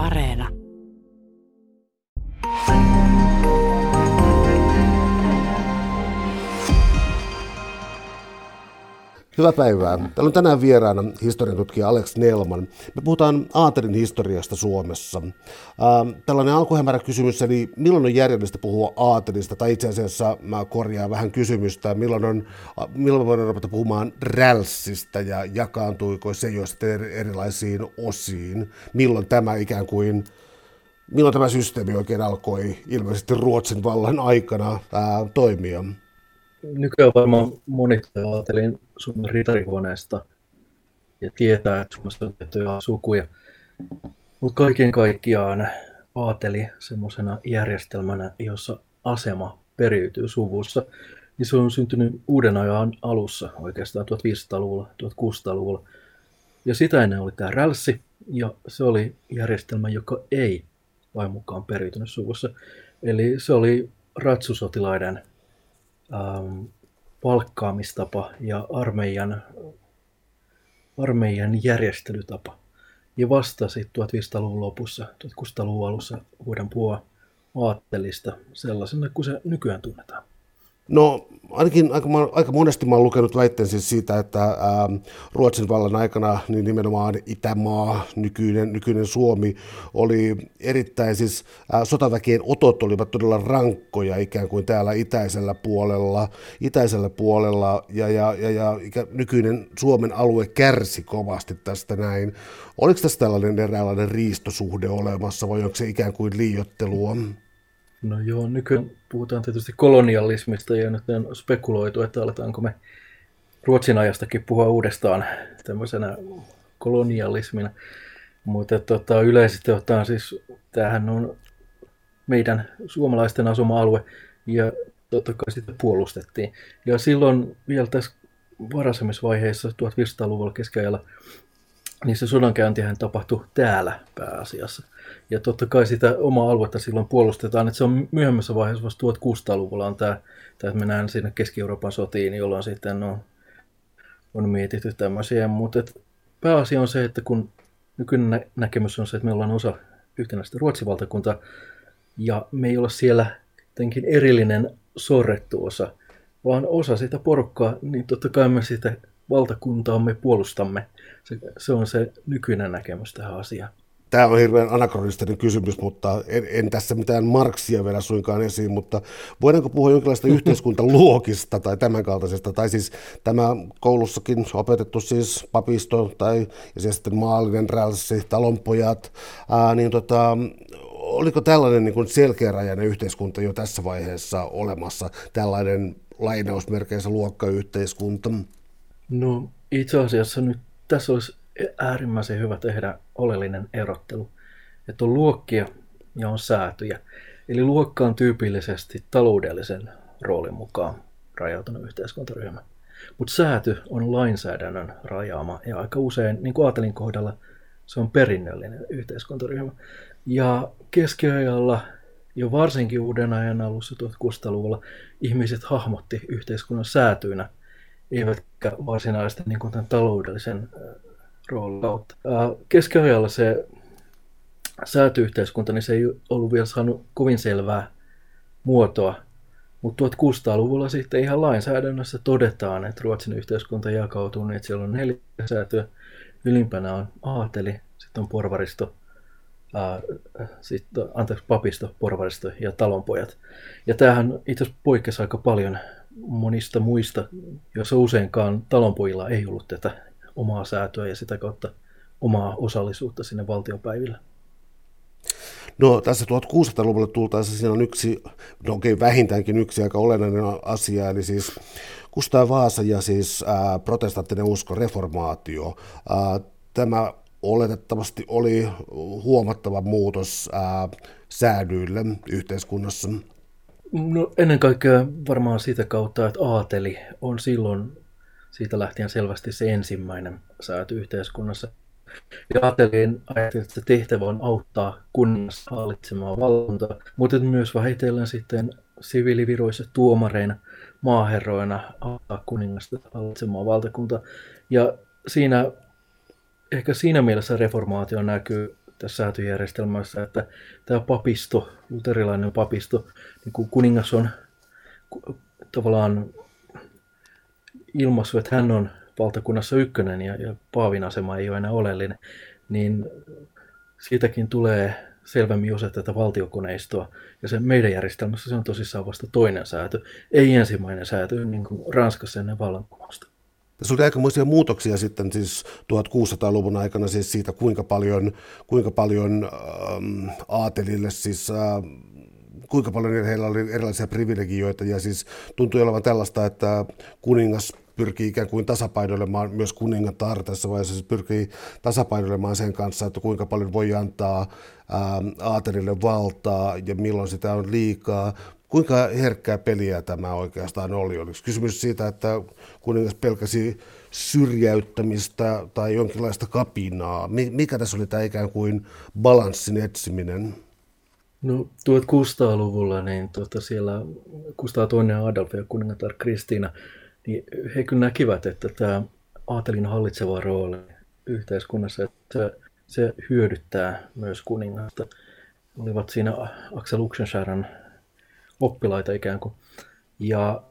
Areena. Hyvää päivää. Täällä on tänään vieraana historian tutkija Alex Nelman. Me puhutaan aatelin historiasta Suomessa. tällainen alkuhämärä kysymys, eli milloin on järjellistä puhua aatelista, tai itse asiassa mä korjaan vähän kysymystä, milloin, on, milloin voidaan ruveta puhumaan rälssistä ja jakaantuiko se jo sitten erilaisiin osiin, milloin tämä ikään kuin milloin tämä systeemi oikein alkoi ilmeisesti Ruotsin vallan aikana ää, toimia? nykyään varmaan monet ajattelin Suomen ritarihuoneesta ja tietää, että Suomessa on tiettyjä sukuja. Mutta kaiken kaikkiaan aateli semmoisena järjestelmänä, jossa asema periytyy suvussa, niin se on syntynyt uuden ajan alussa, oikeastaan 1500-luvulla, 1600-luvulla. Ja sitä ennen oli tämä rälssi, ja se oli järjestelmä, joka ei vain mukaan periytynyt suvussa. Eli se oli ratsusotilaiden ähm, palkkaamistapa ja armeijan, armeijan järjestelytapa. Ja vasta sitten 1500-luvun lopussa, 1600-luvun alussa voidaan puhua aattelista sellaisena kuin se nykyään tunnetaan. No ainakin aika, aika monesti mä olen lukenut väitteen siis siitä, että ää, Ruotsin vallan aikana niin nimenomaan Itämaa, nykyinen, nykyinen Suomi, oli erittäin siis ää, sotaväkien otot olivat todella rankkoja ikään kuin täällä itäisellä puolella, itäisellä puolella ja, ja, ja, ja ikä, nykyinen Suomen alue kärsi kovasti tästä näin. Oliko tässä tällainen eräänlainen riistosuhde olemassa vai onko se ikään kuin liiottelua? No joo, nykyään puhutaan tietysti kolonialismista ja nyt on spekuloitu, että aletaanko me Ruotsin ajastakin puhua uudestaan tämmöisenä kolonialismina. Mutta tota, yleisesti ottaen siis tämähän on meidän suomalaisten asuma-alue ja totta kai sitä puolustettiin. Ja silloin vielä tässä varaisemmissa vaiheissa 1500-luvulla keskiajalla niin se sodankäyntihän tapahtui täällä pääasiassa. Ja totta kai sitä omaa aluetta silloin puolustetaan, että se on myöhemmässä vaiheessa vasta 1600-luvulla on tämä, tämä että mennään sinne Keski-Euroopan sotiin, jolloin sitten on, on mietitty tämmöisiä. Mutta pääasia on se, että kun nykyinen näkemys on se, että me ollaan osa yhtenäistä Ruotsin valtakuntaa, ja me ei ole siellä jotenkin erillinen sorrettu osa, vaan osa sitä porukkaa, niin totta kai me sitä valtakuntaamme puolustamme. Se, se on se nykyinen näkemys tähän asiaan. Tämä on hirveän anakronistinen kysymys, mutta en, en tässä mitään Marksia vielä suinkaan esiin, mutta voidaanko puhua jonkinlaista yhteiskuntaluokista tai tämän kaltaisesta, tai siis tämä koulussakin opetettu siis papisto tai ja siis sitten maallinen rälssi, talonpojat, ää, niin tota, oliko tällainen niin selkeärajainen yhteiskunta jo tässä vaiheessa olemassa, tällainen lainausmerkeissä luokkayhteiskunta? No itse asiassa nyt tässä olisi äärimmäisen hyvä tehdä oleellinen erottelu, että on luokkia ja on säätyjä. Eli luokka on tyypillisesti taloudellisen roolin mukaan rajautunut yhteiskuntaryhmä. Mutta sääty on lainsäädännön rajaama ja aika usein, niin kuin ajatelin kohdalla, se on perinnöllinen yhteiskuntaryhmä. Ja keskiajalla, jo varsinkin uuden ajan alussa 1600-luvulla, ihmiset hahmotti yhteiskunnan säätyinä – eivätkä varsinaisesti niin kuin taloudellisen roolin kautta. Keskiajalla se säätyyhteiskunta, niin se ei ollut vielä saanut kovin selvää muotoa, mutta 1600-luvulla sitten ihan lainsäädännössä todetaan, että Ruotsin yhteiskunta jakautuu niin, että siellä on neljä säätöä. Ylimpänä on aateli, sitten on porvaristo, ää, sitten, anteeksi, papisto, porvaristo ja talonpojat. Ja tämähän itse asiassa poikkesi aika paljon monista muista, joissa useinkaan talonpojilla ei ollut tätä omaa säätöä ja sitä kautta omaa osallisuutta sinne valtiopäivillä. No tässä 1600-luvulle tultaessa siinä on yksi, no okei vähintäänkin yksi aika olennainen asia, eli siis Kustaa Vaasa ja siis ää, protestanttinen usko, reformaatio. Ää, tämä oletettavasti oli huomattava muutos ää, säädyille yhteiskunnassa. No ennen kaikkea varmaan sitä kautta, että aateli on silloin siitä lähtien selvästi se ensimmäinen sääty yhteiskunnassa. Ja aatelin ajattelin, että tehtävä on auttaa kunnas hallitsemaan valvontaa, mutta myös vähitellen sitten siviiliviroissa tuomareina, maaherroina auttaa kuningasta hallitsemaan valtakuntaa. Ja siinä, ehkä siinä mielessä reformaatio näkyy tässä säätyjärjestelmässä, että tämä papisto, luterilainen papisto, niin kuin kuningas on tavallaan ilmaissut, että hän on valtakunnassa ykkönen ja, ja paavin asema ei ole enää oleellinen, niin siitäkin tulee selvemmin osa tätä valtiokoneistoa. Ja se meidän järjestelmässä se on tosissaan vasta toinen säätö, ei ensimmäinen säätö, niin kuin Ranskassa ennen vallankumousta. Tässä oli aikamoisia muutoksia sitten siis 1600-luvun aikana siis siitä, kuinka paljon, kuinka paljon ähm, aatelille siis äh, kuinka paljon heillä oli erilaisia privilegioita ja siis tuntui olevan tällaista, että kuningas pyrkii ikään kuin tasapainoilemaan myös kuningatar tässä vaiheessa, siis pyrkii tasapainoilemaan sen kanssa, että kuinka paljon voi antaa ää, aatelille valtaa ja milloin sitä on liikaa. Kuinka herkkää peliä tämä oikeastaan oli? Oliko kysymys siitä, että kuningas pelkäsi syrjäyttämistä tai jonkinlaista kapinaa? Mikä tässä oli tämä ikään kuin balanssin etsiminen? No 1600-luvulla niin tuota, siellä Kustaa toinen Adolf ja kuningatar Kristiina, niin he kyllä näkivät, että tämä aatelin hallitseva rooli yhteiskunnassa, että se, hyödyttää myös kuningasta. Olivat siinä Axel Luxenscharen oppilaita ikään kuin. Ja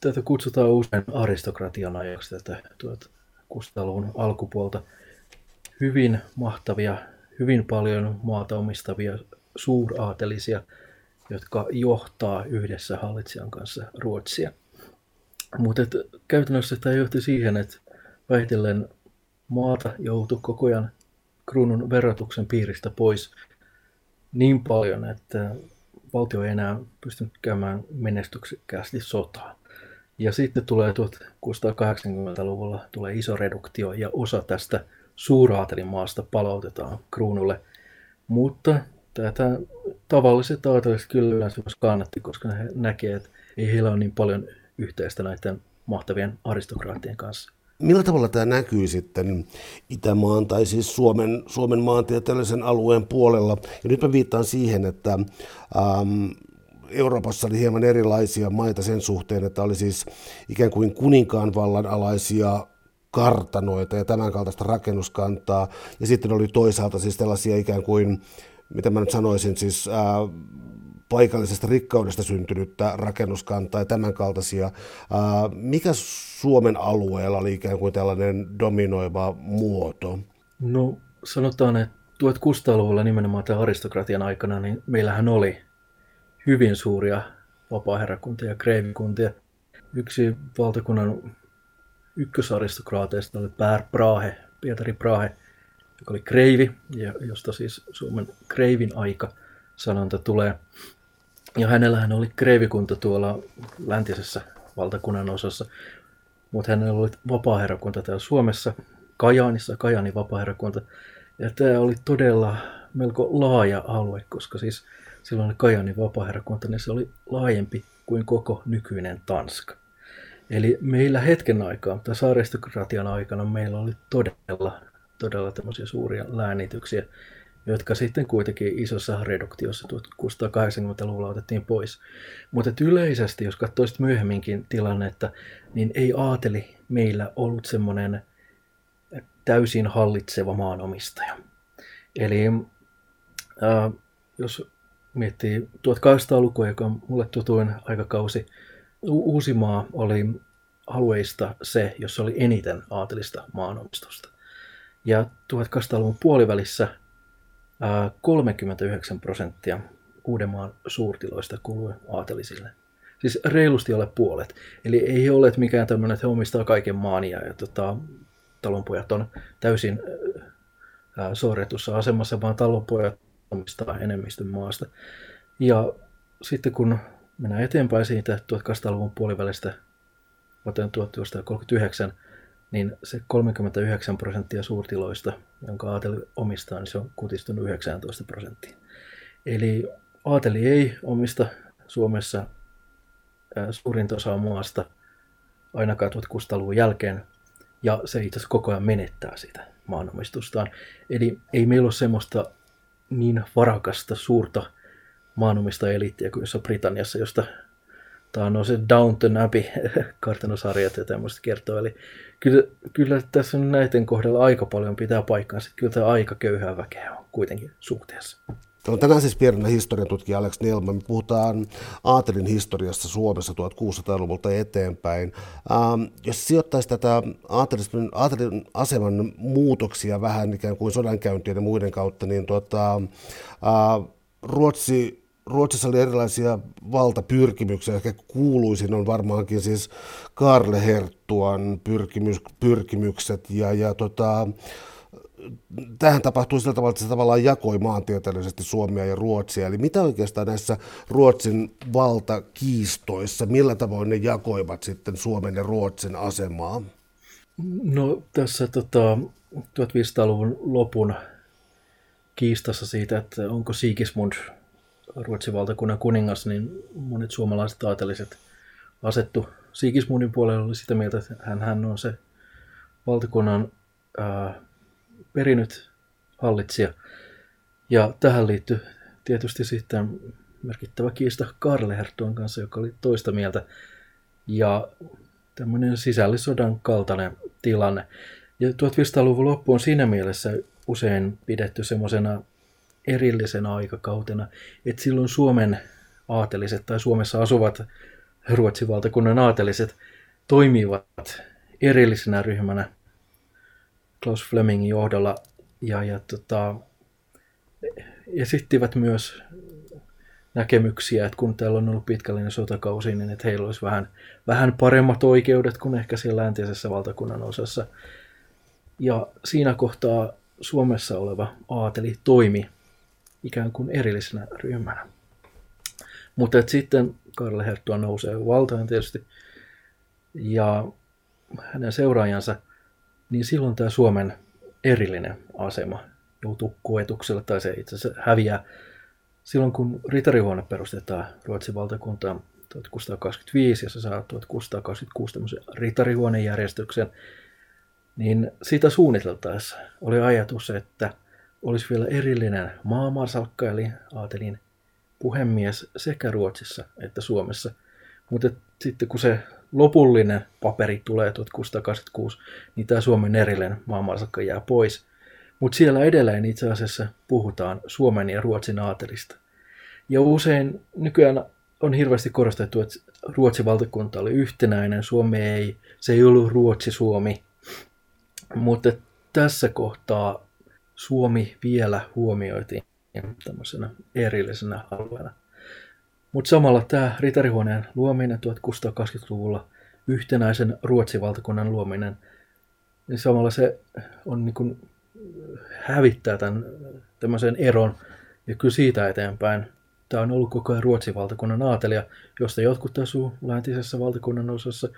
tätä kutsutaan usein aristokratian ajaksi tätä 1600-luvun alkupuolta. Hyvin mahtavia, hyvin paljon maata omistavia suuraatelisia, jotka johtaa yhdessä hallitsijan kanssa Ruotsia. Mutta käytännössä tämä johti siihen, että vähitellen maata joutui koko ajan kruunun verotuksen piiristä pois niin paljon, että valtio ei enää pystynyt käymään menestyksekkäästi sotaa. Ja sitten tulee 1680-luvulla tulee iso reduktio ja osa tästä suuraatelin maasta palautetaan kruunulle. Mutta tätä tavalliset aateliset kyllä yleensä kannatti, koska he näkee, että ei heillä ole niin paljon yhteistä näiden mahtavien aristokraattien kanssa. Millä tavalla tämä näkyy sitten Itämaan tai siis Suomen, Suomen maantieteellisen alueen puolella? Ja nyt mä viittaan siihen, että ähm, Euroopassa oli hieman erilaisia maita sen suhteen, että oli siis ikään kuin kuninkaan vallan alaisia kartanoita ja tämän kaltaista rakennuskantaa. Ja sitten oli toisaalta siis tällaisia ikään kuin mitä mä nyt sanoisin, siis ää, paikallisesta rikkaudesta syntynyttä rakennuskantaa ja tämän kaltaisia. Mikä Suomen alueella oli ikään kuin tällainen dominoiva muoto? No sanotaan, että 1600-luvulla nimenomaan tämän aristokratian aikana, niin meillähän oli hyvin suuria vapaaherrakuntia ja kreivikuntia. Yksi valtakunnan ykkösaristokraateista oli Pär Brahe, Pietari Brahe, joka oli kreivi, ja josta siis Suomen kreivin aika sanonta tulee. Ja hänellähän oli kreivikunta tuolla läntisessä valtakunnan osassa, mutta hänellä oli vapaaherrakunta täällä Suomessa, Kajaanissa, Kajaanin vapaaherrakunta. Ja tämä oli todella melko laaja alue, koska siis silloin Kajaanin vapaaherrakunta, niin se oli laajempi kuin koko nykyinen Tanska. Eli meillä hetken aikaa, tässä aristokratian aikana, meillä oli todella todella tämmöisiä suuria läänityksiä, jotka sitten kuitenkin isossa reduktiossa 1680-luvulla otettiin pois. Mutta yleisesti, jos katsoisit myöhemminkin tilannetta, niin ei aateli meillä ollut semmoinen täysin hallitseva maanomistaja. Eli äh, jos miettii 1800-lukua, joka on mulle tutuin aikakausi, Uusimaa oli alueista se, jossa oli eniten aatelista maanomistusta. Ja 1800-luvun puolivälissä 39 prosenttia Uudenmaan suurtiloista kuului aatelisille. Siis reilusti alle puolet. Eli ei ole mikään tämmöinen, että he omistaa kaiken maan ja, ja tota, talonpojat on täysin ää, sorretussa asemassa, vaan talonpojat omistaa enemmistön maasta. Ja sitten kun mennään eteenpäin siitä 1800-luvun puolivälistä vuoteen 1939, niin se 39 prosenttia suurtiloista, jonka Aateli omistaa, niin se on kutistunut 19 prosenttiin. Eli Aateli ei omista Suomessa suurinta osaa maasta ainakaan 1600-luvun jälkeen, ja se itse asiassa koko ajan menettää sitä maanomistustaan. Eli ei meillä ole semmoista niin varakasta, suurta maanomistajaeliittiä kuin jossain Britanniassa, josta Tämä on se Downton Abbey kartanosarjat ja tämmöistä kertoo. Eli kyllä, kyllä tässä on näiden kohdalla aika paljon pitää paikkaansa. Kyllä tämä aika köyhää väkeä on kuitenkin suhteessa. Täällä on tänään siis pienenä historian tutkija Alex Nelman. Me puhutaan aatelin historiasta Suomessa 1600-luvulta eteenpäin. Ähm, jos sijoittaisi tätä aatelin, aatelin aseman muutoksia vähän ikään kuin sodankäyntien ja muiden kautta, niin tuota, äh, Ruotsi Ruotsissa oli erilaisia valtapyrkimyksiä, ehkä kuuluisin on varmaankin siis Karle Herttuan pyrkimys, pyrkimykset ja, ja tota, tähän tapahtui sillä tavalla, että se tavallaan jakoi maantieteellisesti Suomea ja Ruotsia. Eli mitä oikeastaan näissä Ruotsin valtakiistoissa, millä tavoin ne jakoivat sitten Suomen ja Ruotsin asemaa? No tässä tota, 1500-luvun lopun kiistassa siitä, että onko Sigismund Ruotsin valtakunnan kuningas, niin monet suomalaiset aateliset asettu Sigismundin puolelle oli sitä mieltä, että hän, hän on se valtakunnan ää, perinyt hallitsija. Ja tähän liittyy tietysti sitten merkittävä kiista Karle Herttuan kanssa, joka oli toista mieltä. Ja tämmöinen sisällissodan kaltainen tilanne. Ja 1500-luvun loppu on siinä mielessä usein pidetty semmoisena erillisenä aikakautena, että silloin Suomen aateliset tai Suomessa asuvat Ruotsin valtakunnan aateliset toimivat erillisenä ryhmänä Klaus Flemingin johdolla ja, ja tota, esittivät myös näkemyksiä, että kun täällä on ollut pitkällinen sotakausi, niin että heillä olisi vähän, vähän paremmat oikeudet kuin ehkä siellä läntisessä valtakunnan osassa. Ja siinä kohtaa Suomessa oleva aateli toimi ikään kuin erillisenä ryhmänä. Mutta sitten Karle Herttua nousee valtaan tietysti ja hänen seuraajansa, niin silloin tämä Suomen erillinen asema joutuu koetukselle tai se itse asiassa häviää. Silloin kun ritarihuone perustetaan Ruotsin valtakuntaan 1625 ja se saa 1626 tämmöisen ritarihuonejärjestyksen, niin sitä suunniteltaessa oli ajatus, että olisi vielä erillinen maamarsalkka eli aatelin puhemies sekä Ruotsissa että Suomessa. Mutta sitten kun se lopullinen paperi tulee 1686, niin tämä Suomen erillinen maamarsalkka jää pois. Mutta siellä edelleen itse asiassa puhutaan Suomen ja Ruotsin aatelista. Ja usein nykyään on hirveästi korostettu, että Ruotsin valtakunta oli yhtenäinen, Suomi ei, se ei ollut Ruotsi-Suomi. Mutta tässä kohtaa Suomi vielä huomioitiin tämmöisenä erillisenä alueena. Mutta samalla tämä ritarihuoneen luominen 1620-luvulla, yhtenäisen Ruotsin valtakunnan luominen, niin samalla se on niin kuin hävittää tämän tämmöisen eron. Ja kyllä siitä eteenpäin tämä on ollut koko ajan Ruotsin valtakunnan aatelia, josta jotkut asuu läntisessä valtakunnan osassa,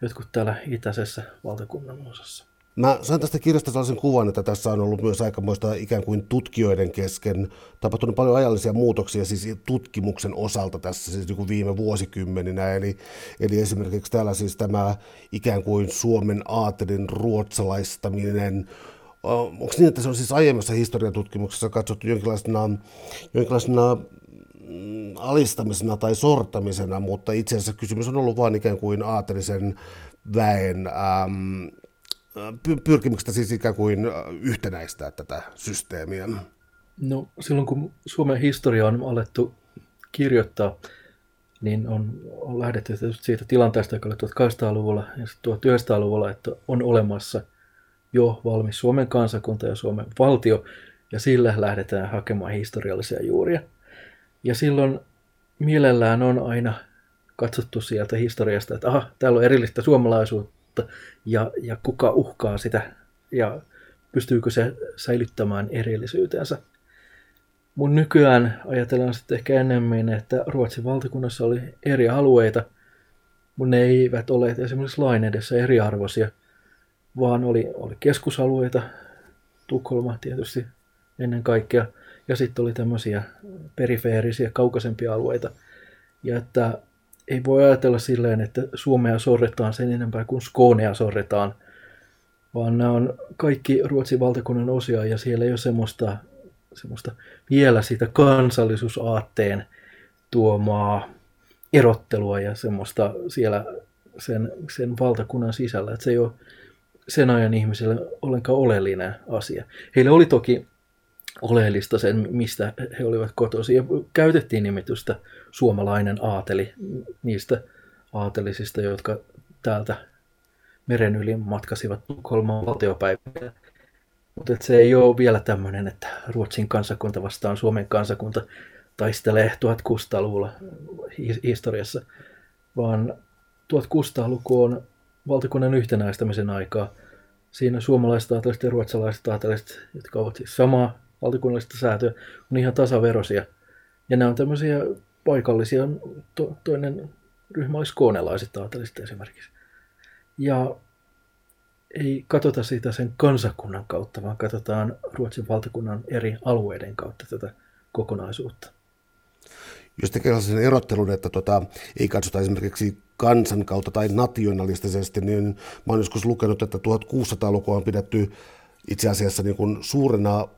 jotkut täällä itäisessä valtakunnan osassa. Mä sain tästä kirjasta sellaisen kuvan, että tässä on ollut myös aikamoista ikään kuin tutkijoiden kesken tapahtunut paljon ajallisia muutoksia siis tutkimuksen osalta tässä siis niin viime vuosikymmeninä. Eli, eli esimerkiksi täällä siis tämä ikään kuin Suomen aatelin ruotsalaistaminen Onko niin, että se on siis aiemmassa historiatutkimuksessa katsottu jonkinlaisena, jonkinlaisena mm, alistamisena tai sortamisena, mutta itse asiassa kysymys on ollut vain ikään kuin aatelisen väen äm, pyrkimyksestä siis ikään kuin yhtenäistää tätä systeemiä? No silloin kun Suomen historia on alettu kirjoittaa, niin on, on lähdetty siitä tilanteesta, joka oli 1800-luvulla ja 1900-luvulla, että on olemassa jo valmis Suomen kansakunta ja Suomen valtio, ja sillä lähdetään hakemaan historiallisia juuria. Ja silloin mielellään on aina katsottu sieltä historiasta, että aha, täällä on erillistä suomalaisuutta, ja, ja kuka uhkaa sitä ja pystyykö se säilyttämään erillisyytensä. Mun nykyään ajatellaan sitten ehkä enemmän, että Ruotsin valtakunnassa oli eri alueita, mutta ne eivät ole esimerkiksi lain edessä eriarvoisia, vaan oli, oli keskusalueita, Tukholma tietysti ennen kaikkea, ja sitten oli tämmöisiä perifeerisiä, kaukaisempia alueita. Ja että ei voi ajatella silleen, että Suomea sorretaan sen enempää kuin Skånea sorretaan, vaan nämä on kaikki Ruotsin valtakunnan osia ja siellä ei ole semmoista, semmoista vielä sitä kansallisuusaatteen tuomaa erottelua ja semmoista siellä sen, sen valtakunnan sisällä, että se ei ole sen ajan ihmiselle ollenkaan oleellinen asia. Heille oli toki oleellista sen, mistä he olivat kotoisin. Ja käytettiin nimitystä suomalainen aateli niistä aatelisista, jotka täältä meren yli matkasivat kolman valtiopäivää. Mutta se ei ole vielä tämmöinen, että Ruotsin kansakunta vastaan Suomen kansakunta taistelee 1600-luvulla historiassa, vaan 1600-luku on valtakunnan yhtenäistämisen aikaa. Siinä suomalaiset aateliset ja ruotsalaiset aateliset, jotka ovat siis samaa valtakunnallista säätöä, on ihan tasaverosia. Ja nämä on tämmöisiä paikallisia, to, toinen ryhmä olisi koonelaiset aateliset esimerkiksi. Ja ei katsota sitä sen kansakunnan kautta, vaan katsotaan Ruotsin valtakunnan eri alueiden kautta tätä kokonaisuutta. Jos tekee sen erottelun, että tota, ei katsota esimerkiksi kansan kautta tai nationalistisesti, niin mä olen joskus lukenut, että 1600-lukua on pidetty itse asiassa niin kuin suurena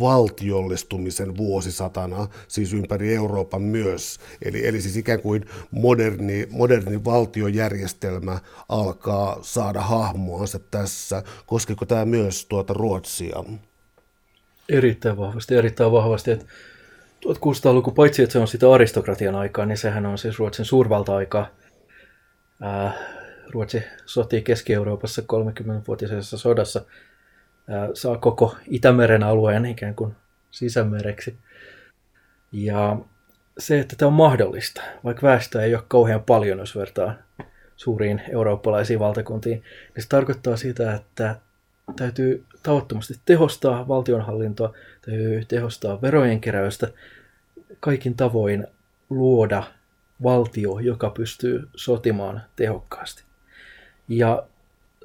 valtiollistumisen vuosisatana, siis ympäri Euroopan myös. Eli, eli siis ikään kuin moderni, moderni valtiojärjestelmä alkaa saada hahmoansa tässä. Koskeeko tämä myös tuota Ruotsia? Erittäin vahvasti, erittäin vahvasti. Että 1600-luku, paitsi että se on sitä aristokratian aikaa, niin sehän on siis Ruotsin suurvalta-aikaa. Ruotsi sotii Keski-Euroopassa 30-vuotisessa sodassa – saa koko Itämeren alueen ikään kuin sisämereksi. Ja se, että tämä on mahdollista, vaikka väestöä ei ole kauhean paljon, jos vertaa suuriin eurooppalaisiin valtakuntiin, niin se tarkoittaa sitä, että täytyy tavattomasti tehostaa valtionhallintoa, täytyy tehostaa verojen keräystä, kaikin tavoin luoda valtio, joka pystyy sotimaan tehokkaasti. Ja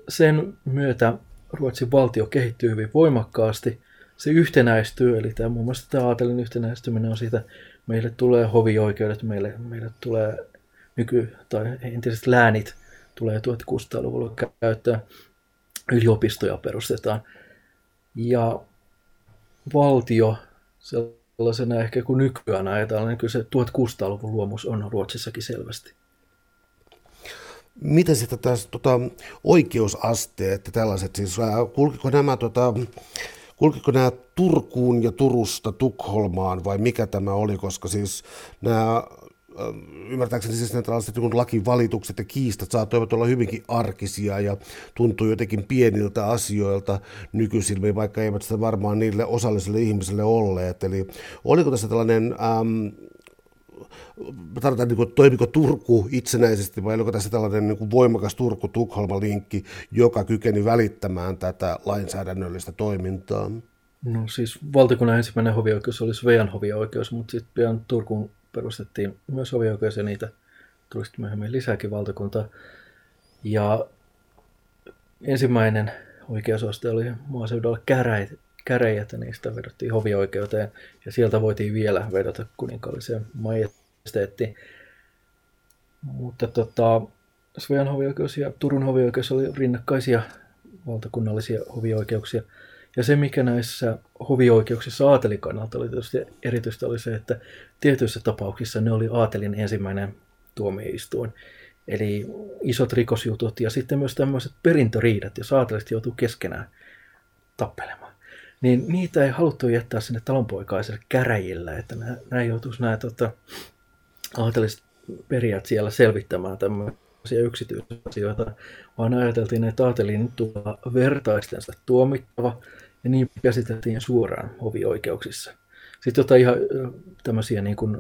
sen myötä Ruotsin valtio kehittyy hyvin voimakkaasti. Se yhtenäistyy, eli tämä, muun muassa tämä aatelin yhtenäistyminen on siitä, meille tulee hovioikeudet, meille, meille tulee nyky- tai entiset läänit tulee 1600-luvulla käyttöön, yliopistoja perustetaan. Ja valtio sellaisena ehkä kuin nykyään ajatellaan, niin kyllä se 1600-luvun luomus on Ruotsissakin selvästi. Miten sitten tässä tota, oikeusasteet ja tällaiset, siis kulkiko nämä, tota, kulkiko nämä Turkuun ja Turusta Tukholmaan vai mikä tämä oli, koska siis nämä ymmärtääkseni siis nämä tällaiset niin lakivalitukset ja kiistat saattoivat olla hyvinkin arkisia ja tuntuu jotenkin pieniltä asioilta nykyisilmiin, vaikka eivät sitä varmaan niille osallisille ihmisille olleet. Eli oliko tässä tällainen äm, tarkoitan, niin kuin, toimiko Turku itsenäisesti vai oliko tässä tällainen niin kuin voimakas Turku-Tukholma-linkki, joka kykeni välittämään tätä lainsäädännöllistä toimintaa? No siis valtakunnan ensimmäinen hovioikeus oli Svean hovioikeus, mutta sitten pian Turkuun perustettiin myös hovioikeus ja niitä tuli sitten myöhemmin lisääkin valtakuntaa. Ja ensimmäinen oikeusaste oli maaseudulla käräjät, käräjät ja niistä vedottiin hovioikeuteen ja sieltä voitiin vielä vedota kuninkaalliseen majesteettiin. Mutta tota, Svean hovioikeus ja Turun hovioikeus oli rinnakkaisia valtakunnallisia hovioikeuksia. Ja se, mikä näissä hovioikeuksissa aatelin kannalta oli tietysti erityistä, oli se, että tietyissä tapauksissa ne oli aatelin ensimmäinen tuomioistuin. Eli isot rikosjutut ja sitten myös tämmöiset perintöriidat, jos aateliset joutuu keskenään tappelemaan niin niitä ei haluttu jättää sinne talonpoikaiselle käräjille, että nämä joutuisi nämä tota, aateliset perijät siellä selvittämään tämmöisiä yksityisasioita, vaan ajateltiin, että aatelin tulla vertaistensa tuomittava, ja niin käsiteltiin suoraan hovioikeuksissa. Sitten jotain ihan tämmöisiä niin kuin,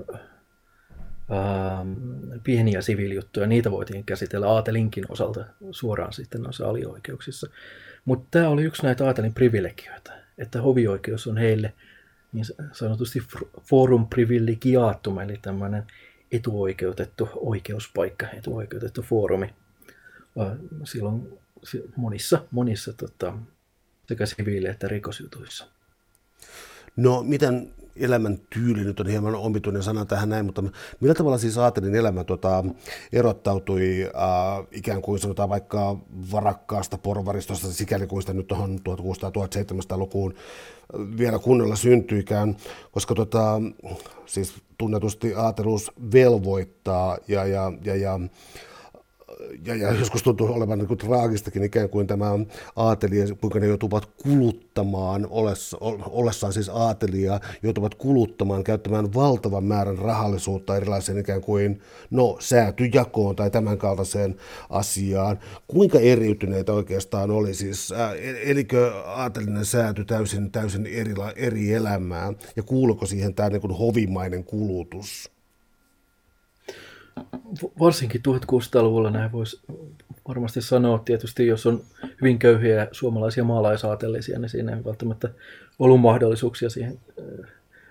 ää, pieniä siviilijuttuja, niitä voitiin käsitellä aatelinkin osalta suoraan sitten noissa alioikeuksissa. Mutta tämä oli yksi näitä aatelin privilegioita että hovioikeus on heille niin sanotusti forum privilegiatum, eli tämmöinen etuoikeutettu oikeuspaikka, etuoikeutettu foorumi. Silloin monissa, monissa tota, sekä siviili- että rikosjutuissa. No miten elämäntyyli nyt on hieman omituinen sana tähän näin, mutta millä tavalla siis aatelin elämä tota, erottautui äh, ikään kuin sanotaan vaikka varakkaasta porvaristosta, sikäli kuin sitä nyt tuohon 1600-1700-lukuun vielä kunnolla syntyikään, koska tota, siis tunnetusti aateluus velvoittaa ja, ja, ja, ja ja, ja joskus tuntuu olevan niin kuin traagistakin ikään kuin tämä aatelija, kuinka ne joutuvat kuluttamaan, ollessa, ollessaan siis aatelia, joutuvat kuluttamaan, käyttämään valtavan määrän rahallisuutta erilaiseen ikään kuin no, säätyjakoon tai tämän kaltaiseen asiaan. Kuinka eriytyneitä oikeastaan oli siis, ää, elikö aatelinen sääty täysin, täysin eri, eri elämää ja kuuluuko siihen tämä niin kuin hovimainen kulutus? Varsinkin 1600-luvulla näin voisi varmasti sanoa, tietysti jos on hyvin köyhiä suomalaisia maalaisaatellisia, niin siinä ei välttämättä ollut mahdollisuuksia siihen äh,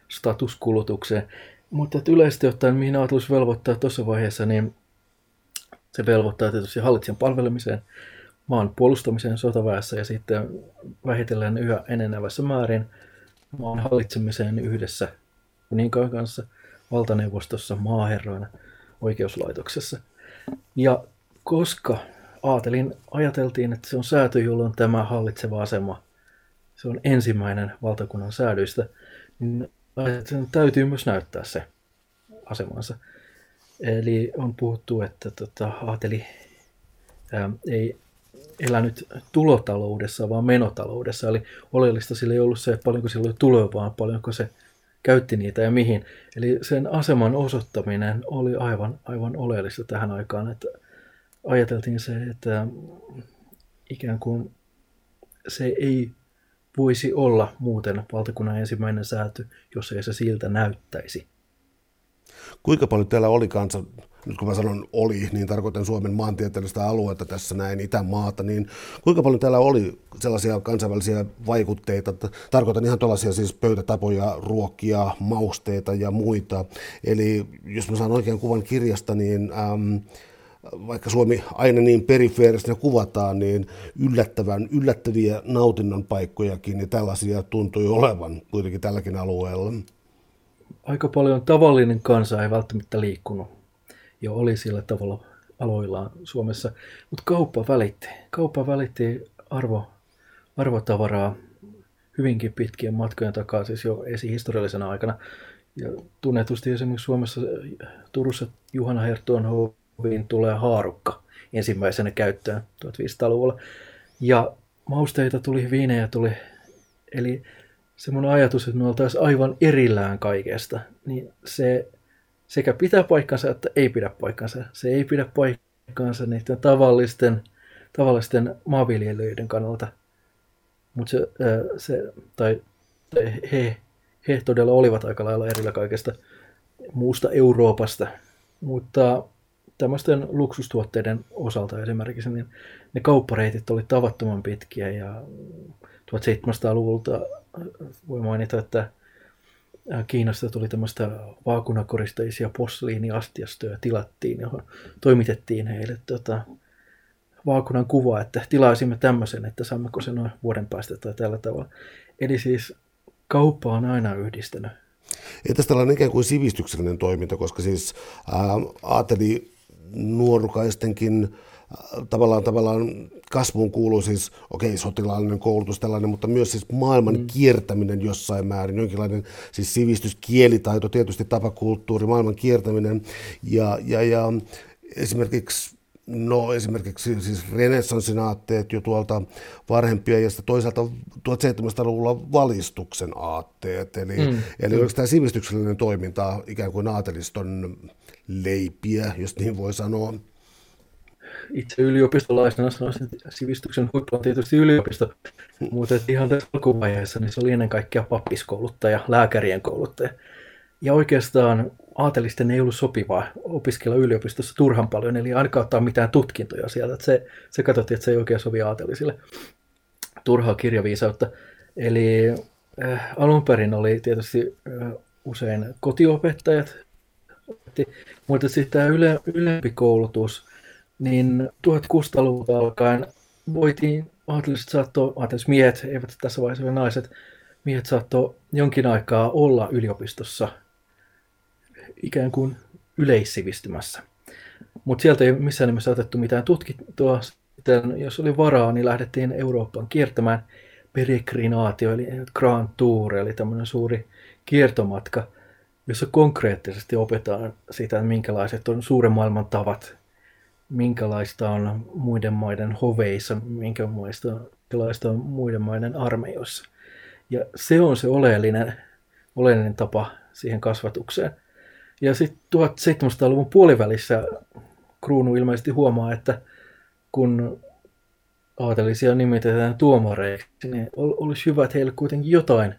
statuskulutukseen. Mutta yleisesti ottaen, mihin aatelus velvoittaa tuossa vaiheessa, niin se velvoittaa tietysti hallitsijan palvelemiseen, maan puolustamiseen sotaväessä ja sitten vähitellen yhä enenevässä määrin maan hallitsemiseen yhdessä kuninkaan kanssa valtaneuvostossa maaherroina – oikeuslaitoksessa. Ja koska aatelin, ajateltiin, että se on säätö, jolloin tämä hallitseva asema, se on ensimmäinen valtakunnan säädöistä, niin sen täytyy myös näyttää se asemansa. Eli on puhuttu, että tota, aateli ää, ei elänyt tulotaloudessa, vaan menotaloudessa. Eli oleellista sillä ei ollut se, paljonko sillä oli tuloa, vaan paljonko se käytti niitä ja mihin. Eli sen aseman osoittaminen oli aivan, aivan oleellista tähän aikaan, että ajateltiin se, että ikään kuin se ei voisi olla muuten valtakunnan ensimmäinen sääty, jos ei se siltä näyttäisi. Kuinka paljon täällä oli kanssa nyt kun mä sanon oli, niin tarkoitan Suomen maantieteellistä aluetta tässä näin, Itämaata, niin kuinka paljon täällä oli sellaisia kansainvälisiä vaikutteita, tarkoitan ihan tällaisia siis pöytätapoja, ruokkia, mausteita ja muita. Eli jos mä saan oikean kuvan kirjasta, niin äm, vaikka Suomi aina niin perifeerisena kuvataan, niin yllättävän, yllättäviä nautinnon paikkojakin, niin tällaisia tuntui olevan kuitenkin tälläkin alueella. Aika paljon tavallinen kansa ei välttämättä liikkunut jo oli sillä tavalla aloillaan Suomessa. Mutta kauppa välitti. Kauppa välitti arvo, arvotavaraa hyvinkin pitkien matkojen takaa, siis jo esihistoriallisena aikana. Ja tunnetusti esimerkiksi Suomessa Turussa Juhana Herttuon hoviin tulee haarukka ensimmäisenä käyttöön 1500-luvulla. Ja mausteita tuli, viinejä tuli. Eli semmoinen ajatus, että me oltaisiin aivan erillään kaikesta, niin se sekä pitää paikkansa että ei pidä paikkansa. Se ei pidä paikkansa niiden tavallisten, tavallisten maanviljelijöiden kannalta. Mutta se, se, tai, tai he, he todella olivat aika lailla erillä kaikesta muusta Euroopasta. Mutta tämmöisten luksustuotteiden osalta esimerkiksi, niin ne kauppareitit oli tavattoman pitkiä ja 1700-luvulta voi mainita, että Kiinasta tuli tämmöistä vaakunakoristeisia posliiniastiastoja tilattiin, johon toimitettiin heille tota, vaakunan kuva, että tilaisimme tämmöisen, että saammeko sen noin vuoden päästä tai tällä tavalla. Eli siis kauppa on aina yhdistänyt. Entäs tällainen ikään kuin sivistyksellinen toiminta, koska siis ää, ajatteli nuorukaistenkin tavallaan, tavallaan kasvuun kuuluu siis, okei, okay, sotilaallinen koulutus tällainen, mutta myös siis maailman mm. kiertäminen jossain määrin, jonkinlainen siis sivistys, kielitaito, tietysti tapakulttuuri, maailman kiertäminen ja, ja, ja esimerkiksi No esimerkiksi siis renessanssin aatteet jo tuolta varhempia ja sitten toisaalta 1700-luvulla valistuksen aatteet. Eli, mm. eli mm. tämä sivistyksellinen toiminta ikään kuin aateliston leipiä, jos niin voi sanoa? Itse yliopistolaisena sanoisin, että sivistyksen huippu on tietysti yliopisto, mutta ihan tässä alkuvaiheessa niin se oli ennen kaikkea pappiskouluttaja, lääkärien kouluttaja. Ja oikeastaan aatelisten ei ollut sopivaa opiskella yliopistossa turhan paljon, eli ainakaan ottaa mitään tutkintoja sieltä. Että se, se katsottiin, että se ei oikein sovi aatelisille. Turhaa kirjaviisautta. Eli äh, alun perin oli tietysti äh, usein kotiopettajat, mutta sitten tämä yle, ylempi koulutus – niin 1600-luvulta alkaen voitiin, aateliset saattoi, miehet, eivät tässä vaiheessa ole naiset, miehet saattoi jonkin aikaa olla yliopistossa ikään kuin yleissivistymässä. Mutta sieltä ei missään nimessä otettu mitään tutkittua. Sitten, jos oli varaa, niin lähdettiin Eurooppaan kiertämään peregrinaatio, eli Grand Tour, eli tämmöinen suuri kiertomatka, jossa konkreettisesti opetaan sitä, minkälaiset on suuren maailman tavat, minkälaista on muiden maiden hoveissa, minkälaista, on muiden maiden armeijoissa. Ja se on se oleellinen, oleellinen tapa siihen kasvatukseen. Ja sitten 1700-luvun puolivälissä kruunu ilmeisesti huomaa, että kun aatelisia nimitetään tuomareiksi, niin olisi hyvä, että heille kuitenkin jotain,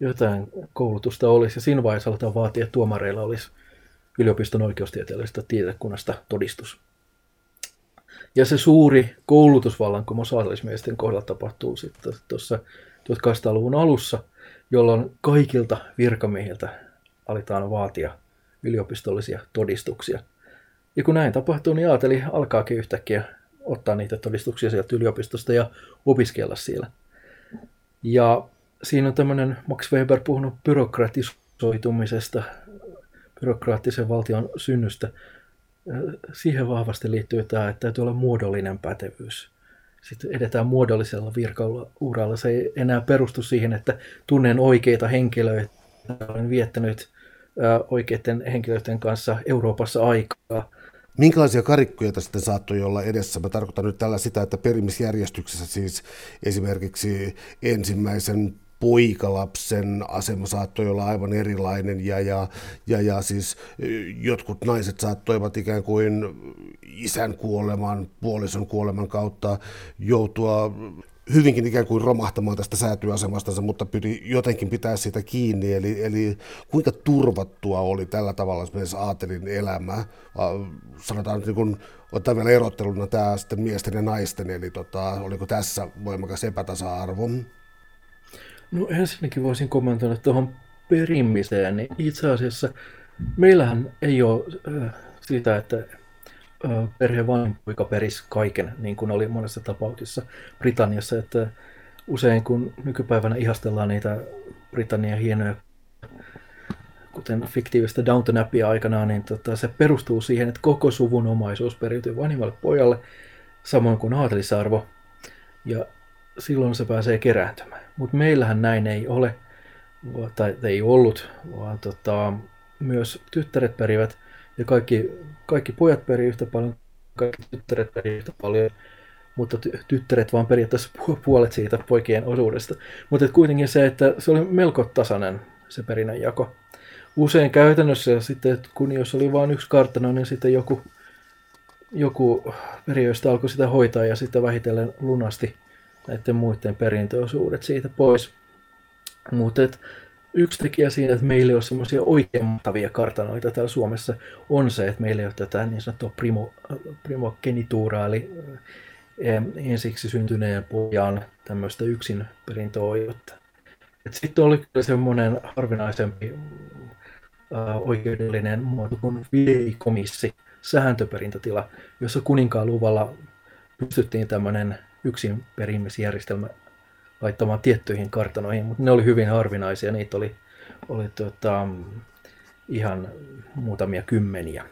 jotain koulutusta olisi. Ja siinä vaiheessa aletaan vaatia, että tuomareilla olisi yliopiston oikeustieteellisestä tiedekunnasta todistus. Ja se suuri koulutusvallankumous aatelismiesten kohdalla tapahtuu sitten tuossa 1800-luvun alussa, jolloin kaikilta virkamiehiltä aletaan vaatia yliopistollisia todistuksia. Ja kun näin tapahtuu, niin aateli alkaakin yhtäkkiä ottaa niitä todistuksia sieltä yliopistosta ja opiskella siellä. Ja siinä on tämmöinen Max Weber puhunut byrokratisoitumisesta, byrokraattisen valtion synnystä. Siihen vahvasti liittyy tämä, että täytyy olla muodollinen pätevyys. Sitten edetään muodollisella virkauralla. Se ei enää perustu siihen, että tunnen oikeita henkilöitä, olen viettänyt oikeiden henkilöiden kanssa Euroopassa aikaa. Minkälaisia karikkoja tästä saattoi olla edessä? Mä tarkoitan nyt tällä sitä, että perimisjärjestyksessä siis esimerkiksi ensimmäisen poikalapsen asema saattoi olla aivan erilainen ja, ja, ja, ja siis jotkut naiset saattoivat ikään kuin isän kuoleman, puolison kuoleman kautta joutua hyvinkin ikään kuin romahtamaan tästä säätyasemastansa, mutta pyri jotenkin pitää siitä kiinni. Eli, eli kuinka turvattua oli tällä tavalla esimerkiksi aatelin elämä? Sanotaan nyt niin kuin, ottaa vielä erotteluna tämä sitten miesten ja naisten, eli tota, oliko tässä voimakas epätasa-arvo? No ensinnäkin voisin kommentoida tuohon perimiseen, niin itse asiassa meillähän ei ole äh, sitä, että perheen vanhempoika perisi kaiken, niin kuin oli monessa tapauksessa Britanniassa, että usein kun nykypäivänä ihastellaan niitä Britannian hienoja, kuten fiktiivistä Downton Abbey aikanaan, niin tota, se perustuu siihen, että koko suvun omaisuus periytyy vanhimmalle pojalle, samoin kuin aatelisarvo, ja silloin se pääsee kerääntymään. Mutta meillähän näin ei ole, tai ei ollut, vaan tota, myös tyttäret perivät ja kaikki, kaikki pojat perii yhtä paljon, kaikki tyttäret perii yhtä paljon, mutta tyttäret vaan periaatteessa puolet siitä poikien osuudesta. Mutta kuitenkin se, että se oli melko tasainen se perinnänjako. Usein käytännössä sitten, kun jos oli vain yksi kartano, niin sitten joku, joku periöistä alkoi sitä hoitaa ja sitten vähitellen lunasti näiden muiden perintöosuudet siitä pois. Mutta yksi tekijä siinä, että meillä ei ole semmoisia oikein mahtavia kartanoita täällä Suomessa, on se, että meillä ei ole tätä niin sanottua primo, primogenituuraa, eli eh, ensiksi syntyneen pojan tämmöistä yksin perintöoikeutta. Sitten oli kyllä semmoinen harvinaisempi äh, oikeudellinen muoto kuin videikomissi, sääntöperintätila, jossa kuninkaan luvalla pystyttiin tämmöinen yksin perimisjärjestelmä laittamaan tiettyihin kartanoihin, mutta ne oli hyvin harvinaisia. Niitä oli, oli tuota, ihan muutamia kymmeniä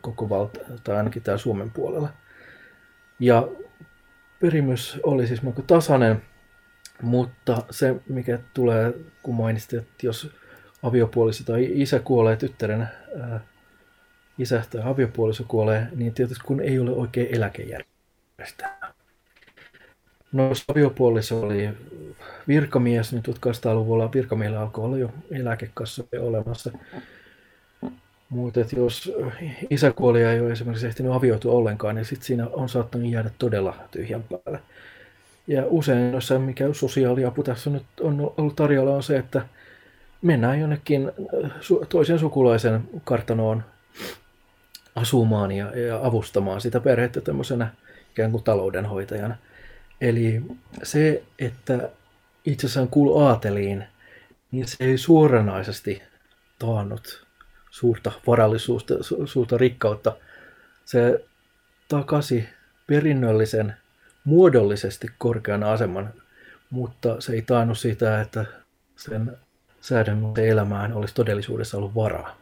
koko valta, tai ainakin täällä Suomen puolella. Ja perimys oli siis melko tasainen, mutta se, mikä tulee, kun mainitsit, että jos aviopuoliso tai isä kuolee tyttären ää, isä tai aviopuoliso kuolee, niin tietysti kun ei ole oikein eläkejärjestelmää. No, jos aviopuoliso oli virkamies, niin 1800-luvulla virkamiehillä alkoi olla jo eläkekassoja olemassa. Mutta jos isä kuoli ja ei ole esimerkiksi ehtinyt avioitua ollenkaan, niin sitten siinä on saattanut jäädä todella tyhjän päälle. Ja usein noissa, mikä sosiaaliapu tässä nyt on ollut tarjolla, on se, että mennään jonnekin toisen sukulaisen kartanoon asumaan ja, ja avustamaan sitä perhettä tämmöisenä ikään kuin taloudenhoitajana. Eli se, että itsessään kuulu aateliin, niin se ei suoranaisesti taannut suurta varallisuutta, su- suurta rikkautta. Se takasi perinnöllisen muodollisesti korkean aseman, mutta se ei taannut sitä, että sen säädömmäisen elämään olisi todellisuudessa ollut varaa.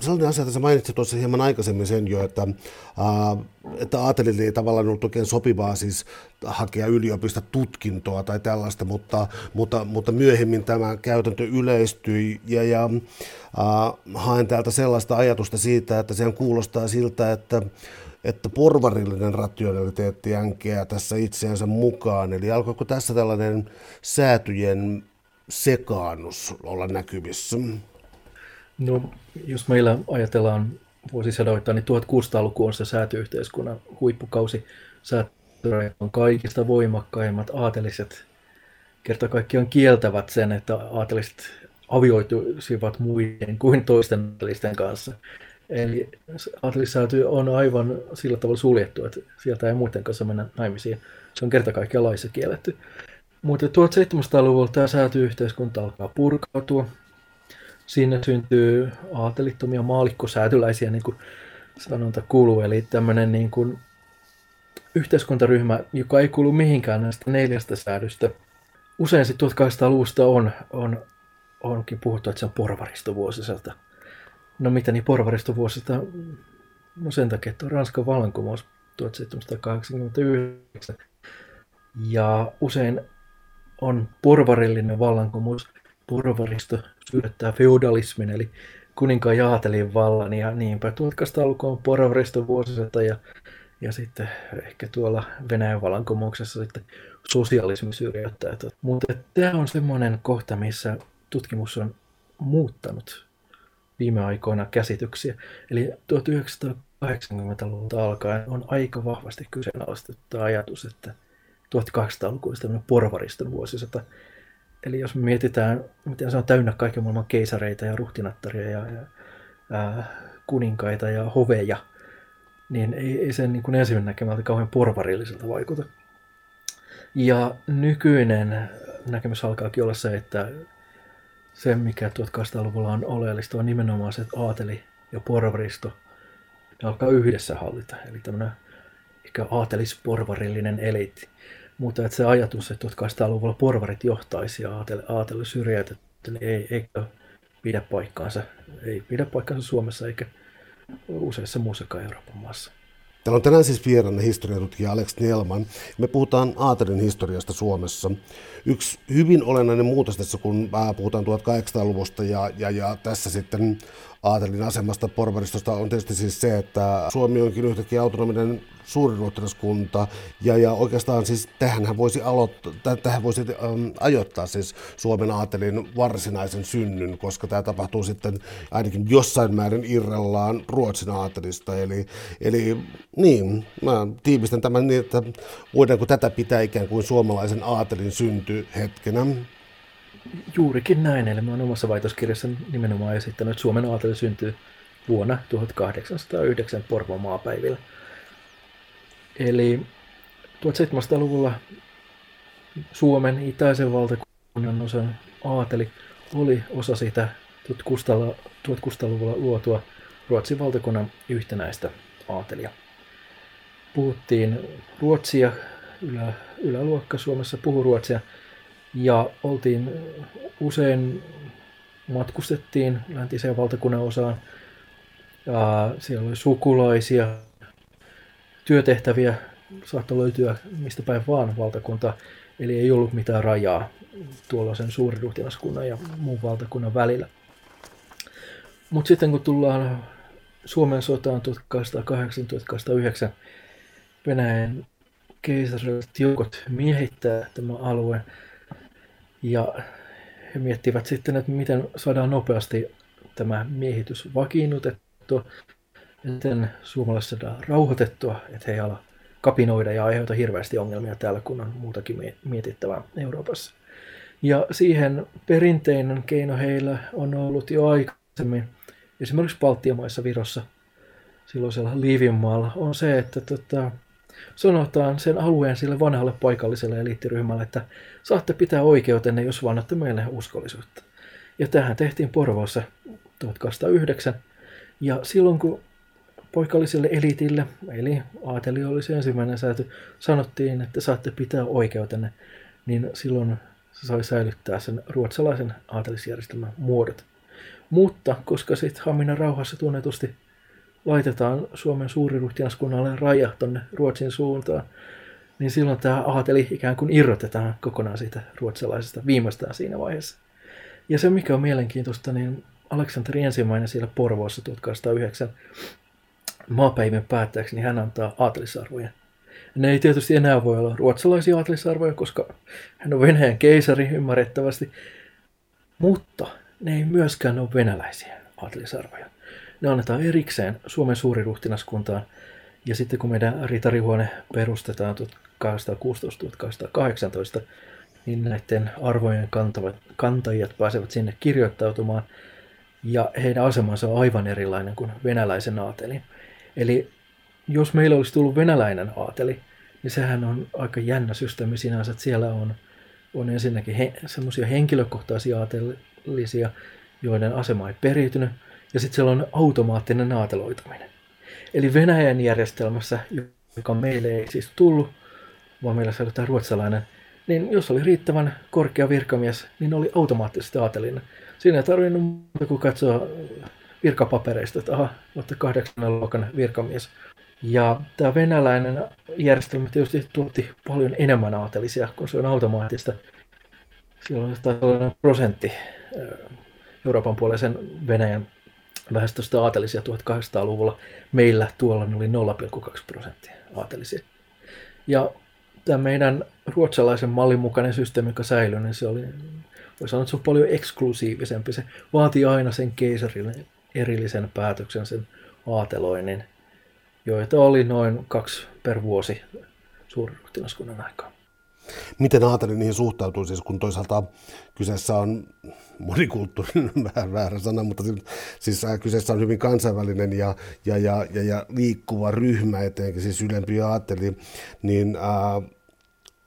Sellainen asia, että sä mainitsit tuossa hieman aikaisemmin sen jo, että, äh, että aatelille ei tavallaan ollut oikein sopivaa siis hakea yliopisto tutkintoa tai tällaista, mutta, mutta, mutta myöhemmin tämä käytäntö yleistyi ja, ja äh, haen täältä sellaista ajatusta siitä, että sehän kuulostaa siltä, että että porvarillinen rationaliteetti jänkeää tässä itseänsä mukaan. Eli alkoiko tässä tällainen säätyjen sekaannus olla näkyvissä? No, jos meillä ajatellaan vuosisadoita, niin 1600-luku on se säätyyhteiskunnan huippukausi. Säätyrajat on kaikista voimakkaimmat aateliset. Kerta kaikkiaan kieltävät sen, että aateliset avioituisivat muiden kuin toisten aatelisten kanssa. Eli aatelissääty on aivan sillä tavalla suljettu, että sieltä ei muiden kanssa mennä naimisiin. Se on kerta kaikkiaan laissa kielletty. Mutta 1700-luvulla tämä säätyyhteiskunta alkaa purkautua. Siinä syntyy aatelittomia maalikkosäätyläisiä, niin kuin sanonta kuuluu, eli tämmöinen niin kuin yhteiskuntaryhmä, joka ei kuulu mihinkään näistä neljästä säädystä. Usein sitten 1800-luvusta on, on, onkin puhuttu, että se on porvaristovuosiselta. No mitä niin porvaristovuosista? No sen takia, että on Ranskan vallankumous 1789. Ja usein on porvarillinen vallankumous porvaristo syöttää feudalismin, eli kuninkaan jaatelin vallan, ja niinpä 1800-luku on vuosisata, ja, ja sitten ehkä tuolla Venäjän vallankumouksessa sitten sosialismi syrjäyttää. Mutta tämä on semmoinen kohta, missä tutkimus on muuttanut viime aikoina käsityksiä. Eli 1980-luvulta alkaen on aika vahvasti kyseenalaistettu ajatus, että 1800-luku olisi porvariston vuosisata. Eli jos me mietitään, miten se on täynnä kaiken maailman keisareita ja ruhtinattaria ja, ja ää, kuninkaita ja hoveja, niin ei, ei sen niin kuin ensimmäinen näkemältä kauhean porvarilliselta vaikuta. Ja nykyinen näkemys alkaakin olla se, että se, mikä 1800-luvulla on oleellista, on nimenomaan se, että aateli ja porvaristo ne alkaa yhdessä hallita. Eli tämmöinen ehkä aatelisporvarillinen eliitti. Mutta että se ajatus, että 1800-luvulla porvarit johtaisi ja aateli syrjäytetty, niin ei, ei pidä paikkaansa. Ei pidä paikkaansa Suomessa eikä useissa muussakaan Euroopan maassa. Täällä on tänään siis vieraana historiatutkija Alex Nielman. Me puhutaan aatelin historiasta Suomessa. Yksi hyvin olennainen muutos tässä, kun puhutaan 1800-luvusta ja, ja, ja tässä sitten aatelin asemasta porvaristosta on tietysti siis se, että Suomi onkin yhtäkkiä autonominen suuriruotilaskunta, ja, ja oikeastaan siis tähän voisi, aloittaa, tähän voisi ähm, ajoittaa siis Suomen aatelin varsinaisen synnyn, koska tämä tapahtuu sitten ainakin jossain määrin irrallaan Ruotsin aatelista, eli, eli niin, mä tiivistän tämän niin, että voidaanko tätä pitää ikään kuin suomalaisen aatelin syntyhetkenä. Juurikin näin, eli mä olen omassa väitöskirjassa nimenomaan esittänyt, että Suomen aateli syntyy vuonna 1809 Porvon maapäivillä. Eli 1700-luvulla Suomen itäisen valtakunnan osan aateli oli osa sitä 1600-luvulla luotua Ruotsin valtakunnan yhtenäistä aatelia. Puhuttiin ruotsia, ylä, yläluokka Suomessa puhu ruotsia, ja oltiin usein matkustettiin läntiseen valtakunnan osaan. Ja siellä oli sukulaisia, työtehtäviä saattoi löytyä mistä päin vaan valtakunta, eli ei ollut mitään rajaa tuollaisen suuriruhtinaskunnan ja muun valtakunnan välillä. Mutta sitten kun tullaan Suomen sotaan 1808-1809, Venäjän keisarilliset joukot miehittää tämän alueen ja he miettivät sitten, että miten saadaan nopeasti tämä miehitys vakiinnutettua miten suomalaiset saadaan rauhoitettua, että he ei ala kapinoida ja aiheuta hirveästi ongelmia täällä, kun on muutakin mietittävää Euroopassa. Ja siihen perinteinen keino heillä on ollut jo aikaisemmin, esimerkiksi Baltiamaissa Virossa, silloisella Liivinmaalla, on se, että tota, sanotaan sen alueen sille vanhalle paikalliselle eliittiryhmälle, että saatte pitää oikeutenne, jos vannatte meille uskollisuutta. Ja tähän tehtiin Porvoossa 1809. Ja silloin kun poikalliselle elitille, eli aateli oli se ensimmäinen säätö, sanottiin, että saatte pitää oikeutenne, niin silloin se sai säilyttää sen ruotsalaisen aatelisjärjestelmän muodot. Mutta koska sitten Haminan rauhassa tunnetusti laitetaan Suomen suuriruhtinaskunnalle raja tonne Ruotsin suuntaan, niin silloin tämä aateli ikään kuin irrotetaan kokonaan siitä ruotsalaisesta viimeistään siinä vaiheessa. Ja se, mikä on mielenkiintoista, niin Aleksanteri ensimmäinen siellä Porvoossa 1809 maapäivän päättäjäksi, niin hän antaa aatelisarvoja. Ne ei tietysti enää voi olla ruotsalaisia aatelisarvoja, koska hän on Venäjän keisari ymmärrettävästi, mutta ne ei myöskään ole venäläisiä aatelisarvoja. Ne annetaan erikseen Suomen suuriruhtinaskuntaan, ja sitten kun meidän ritarihuone perustetaan 1816-1818, niin näiden arvojen kantavat, kantajat pääsevät sinne kirjoittautumaan, ja heidän asemansa on aivan erilainen kuin venäläisen aatelin. Eli jos meillä olisi tullut venäläinen aateli, niin sehän on aika jännä systeemi sinänsä, että siellä on, on ensinnäkin he, semmoisia henkilökohtaisia aatelisia, joiden asema ei periytynyt, ja sitten siellä on automaattinen aateloituminen. Eli Venäjän järjestelmässä, joka meille ei siis tullut, vaan meillä säilytään ruotsalainen, niin jos oli riittävän korkea virkamies, niin oli automaattisesti aatelinen. Siinä ei tarvinnut muuta kuin katsoa virkapapereista, että aha, olette kahdeksannen luokan virkamies. Ja tämä venäläinen järjestelmä tietysti tuotti paljon enemmän aatelisia, kun se on automaattista. Silloin on prosentti Euroopan puolisen Venäjän väestöstä aatelisia 1800-luvulla. Meillä tuolla oli 0,2 prosenttia aatelisia. Ja tämä meidän ruotsalaisen mallin mukainen systeemi, joka säilyi, niin se oli, voi sanoa, että se on paljon eksklusiivisempi. Se vaatii aina sen keisarille erillisen päätöksen, sen aateloinnin, joita oli noin kaksi per vuosi suuriruhtinaskunnan aikaa. Miten aatelin niihin suhtautuu, siis kun toisaalta kyseessä on monikulttuurinen, vähän väärä sana, mutta siis äh, kyseessä on hyvin kansainvälinen ja, ja, ja, ja, ja liikkuva ryhmä, etenkin siis ylempi ajatteli, niin äh,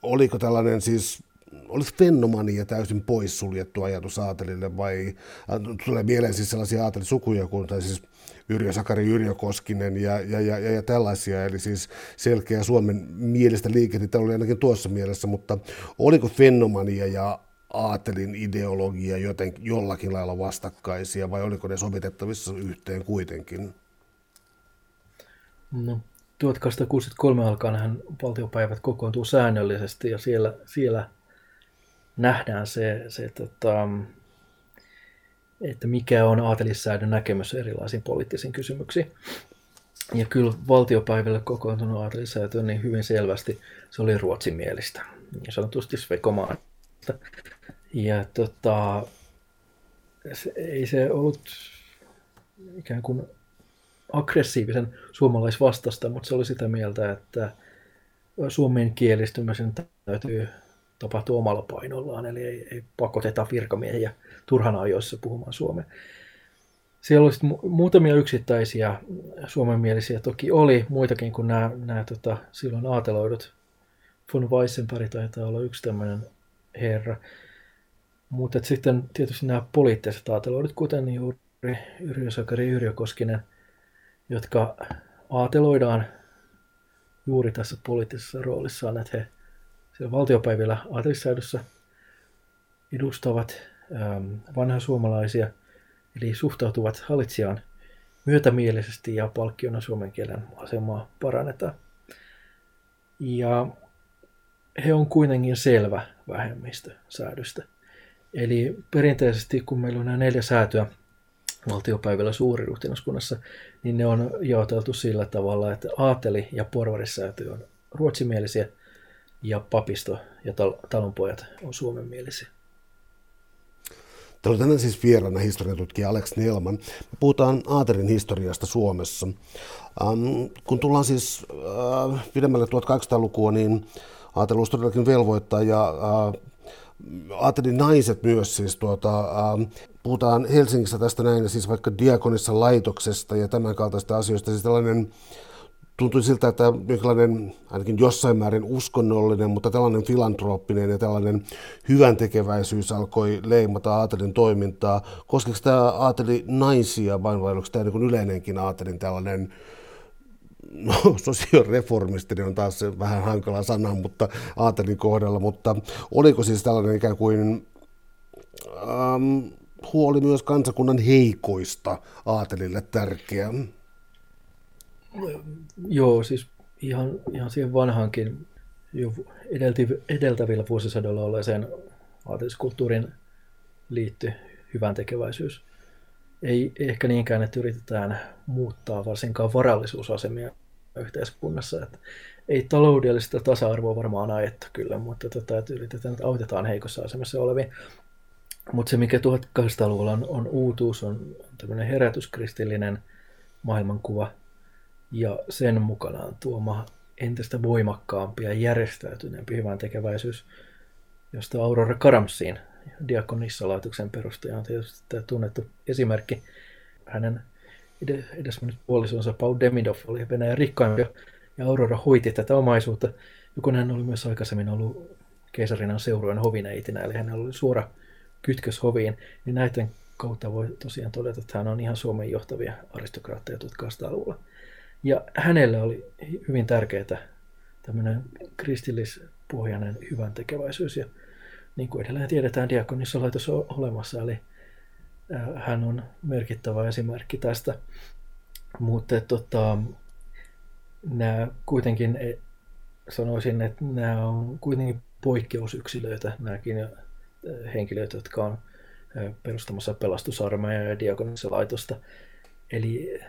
oliko tällainen siis olisi fennomania täysin poissuljettu ajatus aatelille vai äh, tulee mieleen siis sellaisia aatelisukuja kuin tai siis Yrjö Sakari Yrjö Koskinen ja, ja, ja, ja, tällaisia, eli siis selkeä Suomen mielestä liikettä oli ainakin tuossa mielessä, mutta oliko fennomania ja aatelin ideologia joten jollakin lailla vastakkaisia vai oliko ne sovitettavissa yhteen kuitenkin? No, 1863 alkaen hän valtiopäivät kokoontuu säännöllisesti ja siellä, siellä nähdään se, se tota, että mikä on aatelissäädön näkemys erilaisiin poliittisiin kysymyksiin. Ja kyllä valtiopäiville kokoontunut aatelissäätö niin hyvin selvästi se oli ruotsimielistä, niin sanotusti svekomaan. Ja tota, se, ei se ollut ikään kuin aggressiivisen suomalaisvastasta, mutta se oli sitä mieltä, että suomen kielistymisen täytyy tapahtua omalla painollaan, eli ei, ei pakoteta virkamiehiä turhan ajoissa puhumaan suomea. Siellä oli muutamia yksittäisiä suomenmielisiä toki oli, muitakin kuin nämä, nämä tota, silloin aateloidut. Von Weissenberg taitaa olla yksi tämmöinen herra. Mutta sitten tietysti nämä poliittiset aateloidut, kuten juuri Yrjö Sakari Yrjö Koskinen, jotka aateloidaan juuri tässä poliittisessa roolissaan, että he siellä valtiopäivillä aatelissäädössä edustavat ähm, vanha suomalaisia, eli suhtautuvat hallitsijaan myötämielisesti ja palkkiona suomen kielen asemaa parannetaan. Ja he on kuitenkin selvä vähemmistö säädöstä. Eli perinteisesti, kun meillä on nämä neljä säätöä valtiopäivillä suuriruhtinaskunnassa, niin ne on jaoteltu sillä tavalla, että aateli ja porvarissäätö on ruotsimielisiä ja papisto ja tal- talonpojat on suomenmielisiä. Täällä on tänään siis vieraana historiatutkija Alex Nelman. Me puhutaan Aaterin historiasta Suomessa. Ähm, kun tullaan siis äh, pidemmälle 1800-lukua, niin aateluus todellakin velvoittaa ja äh, Aatelin naiset myös siis tuota, äh, puhutaan Helsingissä tästä näin, siis vaikka diakonissa laitoksesta ja tämän kaltaista asioista, siis tällainen tuntui siltä, että jonkinlainen ainakin jossain määrin uskonnollinen, mutta tällainen filantrooppinen ja tällainen hyvän tekeväisyys alkoi leimata aatelin toimintaa. Koskeeko tämä aateli naisia vain vai onko tämä niin yleinenkin aatelin tällainen no, sosioreformistinen on taas vähän hankala sana, mutta aatelin kohdalla, mutta oliko siis tällainen ikään kuin ähm, huoli myös kansakunnan heikoista aatelille tärkeä? Joo, siis ihan, ihan siihen vanhankin jo edeltävillä vuosisadoilla olleeseen aateliskulttuurin liittyy hyvän tekeväisyys. Ei ehkä niinkään, että yritetään muuttaa varsinkaan varallisuusasemia yhteiskunnassa. Että ei taloudellista tasa-arvoa varmaan ajettu kyllä, mutta tota, että yritetään, että autetaan heikossa asemassa olevia. Mutta se, mikä 1800-luvulla on, on uutuus, on tämmöinen herätyskristillinen maailmankuva ja sen mukanaan tuoma entistä voimakkaampi ja järjestäytyneempi hyvän tekeväisyys, josta Aurora Karamsiin, diakonissalaitoksen perustaja, on tietysti tämä tunnettu esimerkki. Hänen edesmennyt puolisonsa Paul Demidov oli Venäjän rikkaimpia ja Aurora hoiti tätä omaisuutta, kun hän oli myös aikaisemmin ollut keisarinan seurueen hovineitinä, eli hänellä oli suora kytkös hoviin, niin näiden kautta voi tosiaan todeta, että hän on ihan Suomen johtavia aristokraatteja 1800-luvulla. Ja hänelle oli hyvin tärkeää tämmöinen kristillispohjainen hyvän tekeväisyys. Ja niin kuin edelleen tiedetään, diakonissa laitos on olemassa, eli hän on merkittävä esimerkki tästä. Mutta tota, nämä kuitenkin e, sanoisin, että nämä on kuitenkin poikkeusyksilöitä, nämäkin henkilöitä, jotka on perustamassa pelastusarmeja ja diakonissa laitosta. Eli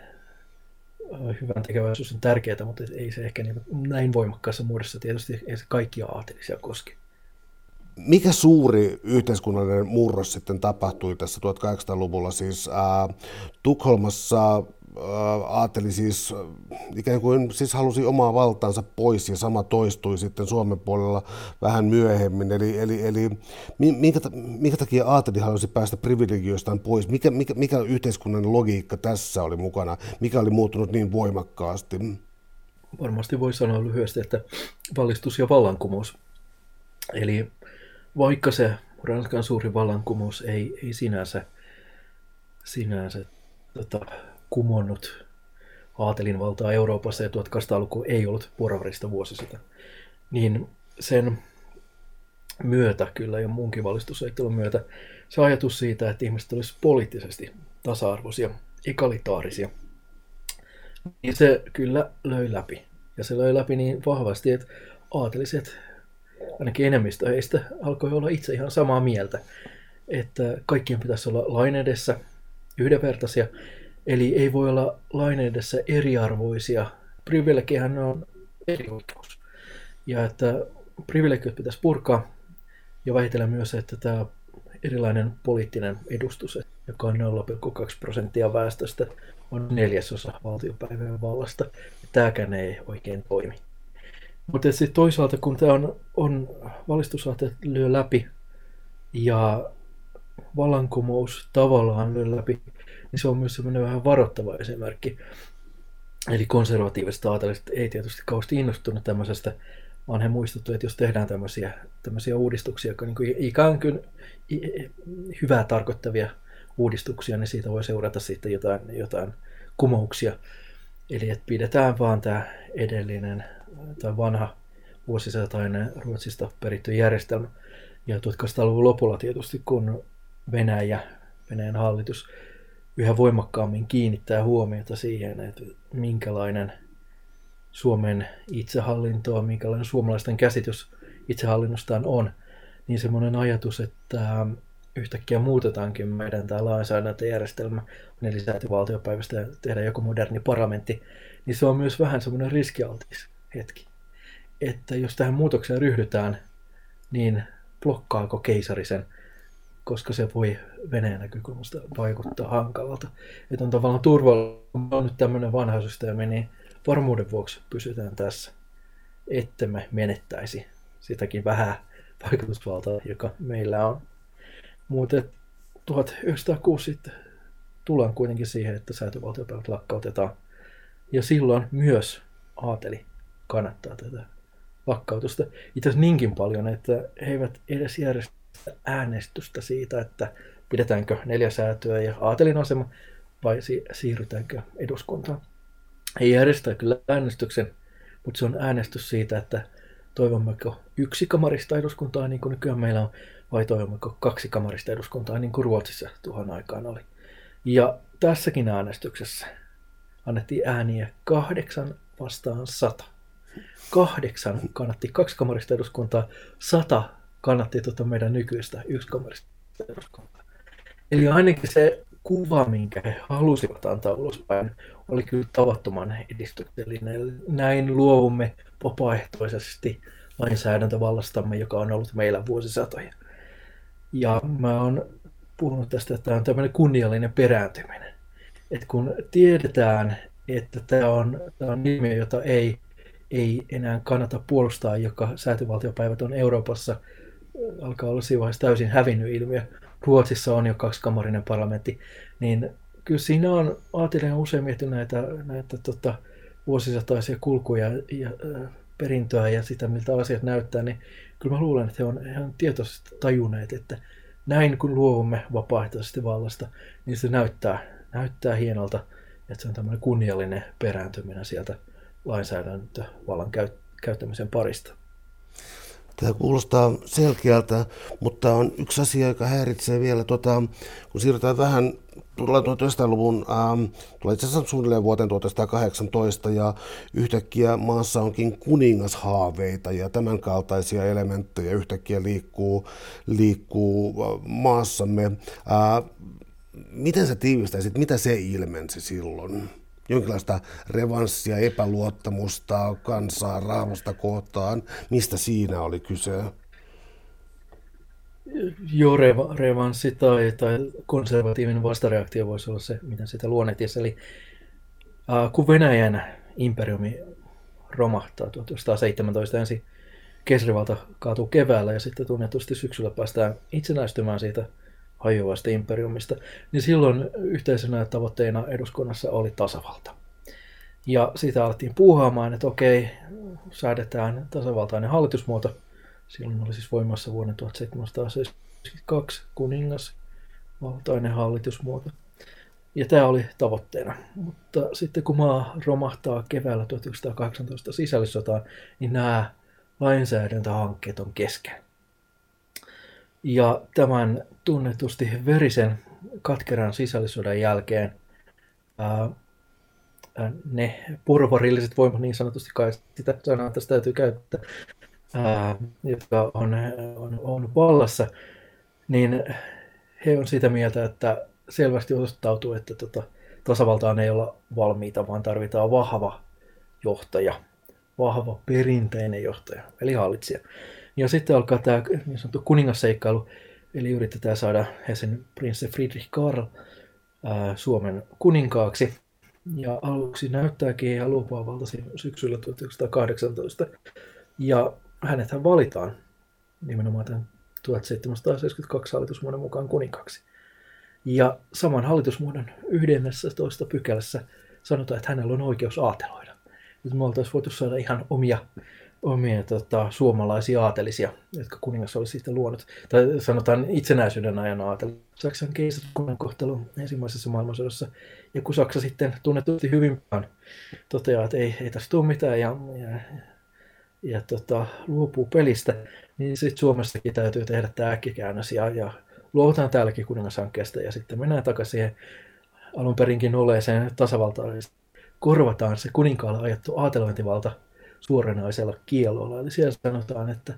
hyvän tekeväisyys on tärkeää, mutta ei se ehkä niin, näin voimakkaassa muodossa tietysti ei se kaikkia aatelisia koske. Mikä suuri yhteiskunnallinen murros sitten tapahtui tässä 1800-luvulla? Siis ää, Tukholmassa ajatteli siis ikään kuin siis halusi omaa valtaansa pois ja sama toistui sitten Suomen puolella vähän myöhemmin. Eli, eli, eli minkä, minkä takia ajatteli halusi päästä privilegioistaan pois? Mikä, mikä, mikä yhteiskunnan logiikka tässä oli mukana? Mikä oli muuttunut niin voimakkaasti? Varmasti voi sanoa lyhyesti, että valistus ja vallankumous. Eli vaikka se Ranskan suuri vallankumous ei, ei sinänsä, sinänsä tota, kumonnut aatelin valtaa Euroopassa ja 1800-luku ei ollut porvarista vuosisata, niin sen myötä kyllä ja muunkin valistusajattelun myötä se ajatus siitä, että ihmiset olisivat poliittisesti tasa-arvoisia, egalitaarisia, niin se kyllä löi läpi. Ja se löi läpi niin vahvasti, että aateliset, ainakin enemmistö heistä, alkoi olla itse ihan samaa mieltä, että kaikkien pitäisi olla lain edessä yhdenvertaisia Eli ei voi olla lain edessä eriarvoisia. Privilegihän on erioikeus. Ja että privilegiot pitäisi purkaa ja väitellä myös, että tämä erilainen poliittinen edustus, joka on 0,2 prosenttia väestöstä, on neljäsosa valtiopäivän vallasta. Tämäkään ei oikein toimi. Mutta sitten toisaalta, kun tämä on, on valistusaate lyö läpi ja vallankumous tavallaan lyö läpi, niin se on myös semmoinen vähän varoittava esimerkki. Eli konservatiiviset aateliset ei tietysti kauheasti innostunut tämmöisestä, vaan he muistuttu, että jos tehdään tämmöisiä, tämmöisiä uudistuksia, jotka niin ikään kuin hyvää tarkoittavia uudistuksia, niin siitä voi seurata sitten jotain, jotain kumouksia. Eli että pidetään vaan tämä edellinen tai vanha vuosisatainen Ruotsista peritty järjestelmä. Ja 1800-luvun lopulla tietysti, kun Venäjä, Venäjän hallitus yhä voimakkaammin kiinnittää huomiota siihen, että minkälainen Suomen itsehallintoa, minkälainen suomalaisten käsitys itsehallinnostaan on, niin semmoinen ajatus, että yhtäkkiä muutetaankin meidän tämä lainsäädäntöjärjestelmä, eli lisätä valtiopäivästä ja tehdä joku moderni parlamentti, niin se on myös vähän semmoinen riskialtis hetki. Että jos tähän muutokseen ryhdytään, niin blokkaako keisari sen koska se voi Venäjän näkökulmasta vaikuttaa hankalalta. Että on tavallaan turvallinen, on nyt tämmöinen vanha systeemi, niin varmuuden vuoksi pysytään tässä, ettemme menettäisi sitäkin vähän vaikutusvaltaa, joka meillä on. Mutta 1906 sitten tullaan kuitenkin siihen, että säätövaltiopäivät lakkautetaan. Ja silloin myös aateli kannattaa tätä lakkautusta. Itse asiassa niinkin paljon, että he eivät edes järjestä äänestystä siitä, että pidetäänkö neljä säätöä ja aatelin asema vai si- siirrytäänkö eduskuntaan. ei järjestää kyllä äänestyksen, mutta se on äänestys siitä, että toivommeko yksi kamarista eduskuntaa, niin kuin nykyään meillä on, vai toivommeko kaksi kamarista eduskuntaa, niin kuin Ruotsissa tuohon aikaan oli. Ja tässäkin äänestyksessä annettiin ääniä kahdeksan vastaan sata. Kahdeksan kannatti kaksi kamarista eduskuntaa, sata kannatti tuota meidän nykyistä yksi kamarista eduskuntaa. Eli ainakin se kuva, minkä he halusivat antaa ulospäin, oli kyllä tavattoman edistyksellinen. Näin luovumme vapaaehtoisesti lainsäädäntövallastamme, joka on ollut meillä vuosisatoja. Ja mä oon puhunut tästä, että tämä on tämmöinen kunniallinen perääntyminen. Että kun tiedetään, että tämä on, tämä on ilmiö, jota ei, ei enää kannata puolustaa, joka säätyvaltiopäivät on Euroopassa, alkaa olla siinä vaiheessa täysin hävinnyt ilmiö. Ruotsissa on jo kaksikamarinen parlamentti, niin kyllä siinä on, ajattelen usein miettinyt näitä, näitä tota, vuosisataisia kulkuja ja äh, perintöä ja sitä, miltä asiat näyttää, niin kyllä mä luulen, että he on, he on tietoisesti tajunneet, että näin kun luovumme vapaaehtoisesti vallasta, niin se näyttää, näyttää hienolta, että se on tämmöinen kunniallinen perääntyminen sieltä lainsäädäntövallan käyttämisen parista. Tämä kuulostaa selkeältä, mutta on yksi asia, joka häiritsee vielä, tuota, kun siirrytään vähän tullaan 1900-luvun, ähm, tulee itse asiassa suunnilleen vuoteen 1918 ja yhtäkkiä maassa onkin kuningashaaveita ja tämän kaltaisia elementtejä yhtäkkiä liikkuu, liikkuu äh, maassamme. Äh, miten sä tiivistäisit, mitä se ilmensi silloin? Jonkinlaista revanssia, epäluottamusta kansaa, rahvasta kohtaan. Mistä siinä oli kyse? Joo, reva, revanssi tai, tai konservatiivinen vastareaktio voisi olla se, mitä sitä luonnehtiin. Eli äh, kun Venäjän imperiumi romahtaa 1917 ensin Kesrivalta kaatuu keväällä ja sitten tunnetusti syksyllä päästään itsenäistymään siitä hajoavasta imperiumista, niin silloin yhteisenä tavoitteena eduskunnassa oli tasavalta. Ja siitä alettiin puuhaamaan, että okei, säädetään tasavaltainen hallitusmuoto. Silloin oli siis voimassa vuoden 1772 kuningas valtainen hallitusmuoto. Ja tämä oli tavoitteena. Mutta sitten kun maa romahtaa keväällä 1918 sisällissotaan, niin nämä lainsäädäntöhankkeet on kesken. Ja tämän tunnetusti verisen katkeran sisällissodan jälkeen ää, ne porvarilliset voimat niin sanotusti, kai sitä sanaa tästä täytyy käyttää, ää, jotka on, on, on vallassa, niin he on sitä mieltä, että selvästi osoittautuu, että tota, tasavaltaan ei olla valmiita, vaan tarvitaan vahva johtaja, vahva perinteinen johtaja, eli hallitsija. Ja sitten alkaa tämä niin sanottu kuningasseikkailu, eli yritetään saada Hessen prinssi Friedrich Karl ää, Suomen kuninkaaksi. Ja aluksi näyttääkin ihan lupaavalta syksyllä 1918. Ja hänet valitaan nimenomaan tämän 1772 hallitusmuodon mukaan kuninkaaksi. Ja saman hallitusmuodon 11 pykälässä sanotaan, että hänellä on oikeus aateloida. Nyt me oltaisiin voitu saada ihan omia omia tota, suomalaisia aatelisia, jotka kuningas olisi sitten luonut. Tai sanotaan itsenäisyyden ajan aateli. Saksan keisarkunnan kohtelu ensimmäisessä maailmansodassa. Ja kun Saksa sitten tunnetusti hyvin toteaa, että ei, ei tässä tule mitään ja, ja, ja tota, luopuu pelistä, niin sitten Suomessakin täytyy tehdä tämä äkkikäännös ja, ja luovutaan täälläkin kuningashankkeesta ja sitten mennään takaisin siihen alun perinkin oleeseen tasavaltaan. Korvataan se kuninkaalle ajattu aatelointivalta suoranaisella kielolla. Eli siellä sanotaan, että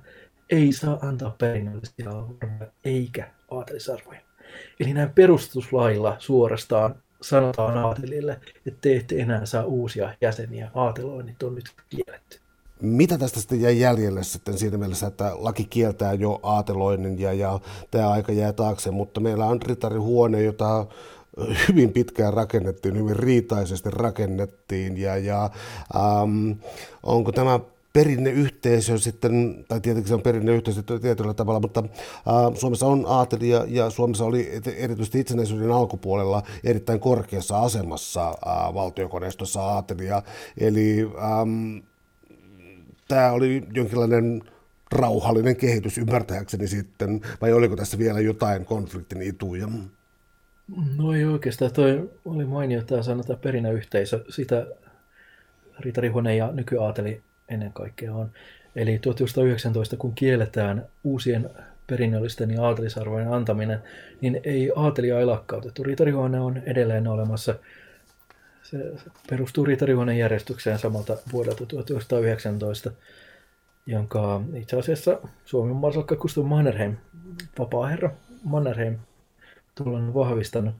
ei saa antaa perinnöllisiä arvoja eikä aatelisarvoja. Eli näin perustuslailla suorastaan sanotaan aatelille, että te ette enää saa uusia jäseniä. Aateloinnit on nyt kielletty. Mitä tästä sitten jäi jäljelle sitten siinä mielessä, että laki kieltää jo aateloinnin ja, ja tämä aika jää taakse, mutta meillä on ritarihuone, jota hyvin pitkään rakennettiin, hyvin riitaisesti rakennettiin ja, ja ähm, onko tämä perinneyhteisö sitten, tai tietenkin se on perinneyhteisö tietyllä tavalla, mutta äh, Suomessa on aateli ja, ja Suomessa oli erityisesti itsenäisyyden alkupuolella erittäin korkeassa asemassa äh, valtiokoneistossa aatelia, eli ähm, tämä oli jonkinlainen rauhallinen kehitys ymmärtääkseni sitten, vai oliko tässä vielä jotain konfliktin ituja? No ei oikeastaan, toi oli mainio tämä sana, tämä perinnäyhteisö. Sitä ritarihuone ja nykyaateli ennen kaikkea on. Eli 1919, kun kielletään uusien perinnöllisten ja aatelisarvojen antaminen, niin ei aatelia ei lakkautettu. Ritarihuone on edelleen olemassa. Se perustuu ritarihuoneen järjestykseen samalta vuodelta 1919, jonka itse asiassa Suomen marsalkka Gustav Mannerheim, vapaaherra Mannerheim, tullaan vahvistanut.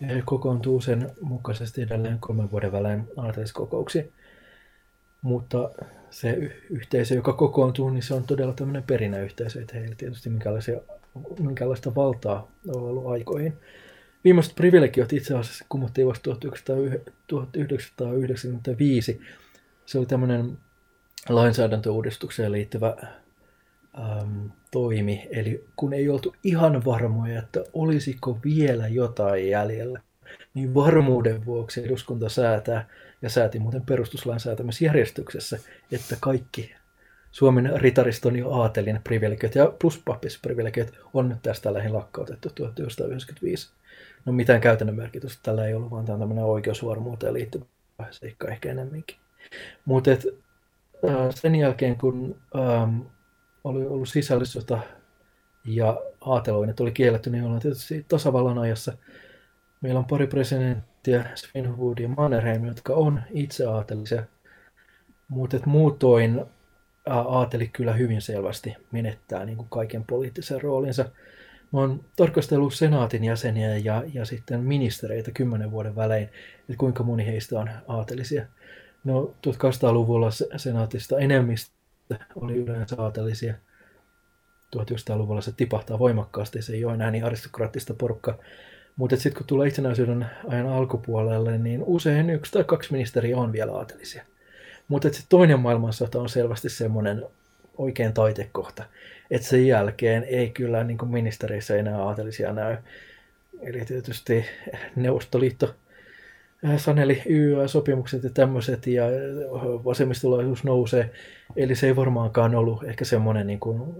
Ja he kokoontuu sen mukaisesti edelleen kolmen vuoden välein aateliskokouksiin. Mutta se yhteisö, joka kokoontuu, niin se on todella tämmöinen perinnäyhteisö, että heillä tietysti minkälaisia, minkälaista valtaa on ollut aikoihin. Viimeiset privilegiot itse asiassa kumottiin vasta 1995. Se oli tämmöinen lainsäädäntöuudistukseen liittyvä äm, toimi, eli kun ei oltu ihan varmoja, että olisiko vielä jotain jäljellä, niin varmuuden vuoksi eduskunta säätää ja sääti muuten perustuslain säätämisjärjestyksessä, että kaikki Suomen ritariston ja aatelin privilegiot ja plus pappisprivilegiot on tästä lähin lakkautettu 1995. No mitään käytännön merkitystä tällä ei ollut, vaan tämä on tämmöinen oikeusvarmuuteen liittyvä seikka ehkä enemmänkin. Mutta äh, sen jälkeen, kun ähm, oli ollut sisällissota ja aateloinnit oli kielletty, niin ollaan tietysti tasavallan ajassa. Meillä on pari presidenttiä, Svinhuvud ja Mannerheim, jotka on itse aatelisia, mutta muutoin aateli kyllä hyvin selvästi menettää niin kuin kaiken poliittisen roolinsa. Mä oon tarkastellut senaatin jäseniä ja, ja sitten ministereitä kymmenen vuoden välein, että kuinka moni heistä on aatelisia. No 1800-luvulla senaatista enemmistö oli yleensä aatelisia. 1900-luvulla se tipahtaa voimakkaasti, se ei ole enää niin aristokraattista porukkaa. Mutta sitten kun tulee itsenäisyyden ajan alkupuolelle, niin usein yksi tai kaksi ministeriä on vielä aatelisia. Mutta se toinen maailmansota on selvästi semmoinen oikein taitekohta, että sen jälkeen ei kyllä niin ministereissä enää aatelisia näy. Eli tietysti Neuvostoliitto saneli YYA-sopimukset ja tämmöiset ja vasemmistolaisuus nousee. Eli se ei varmaankaan ollut ehkä semmoinen niin kuin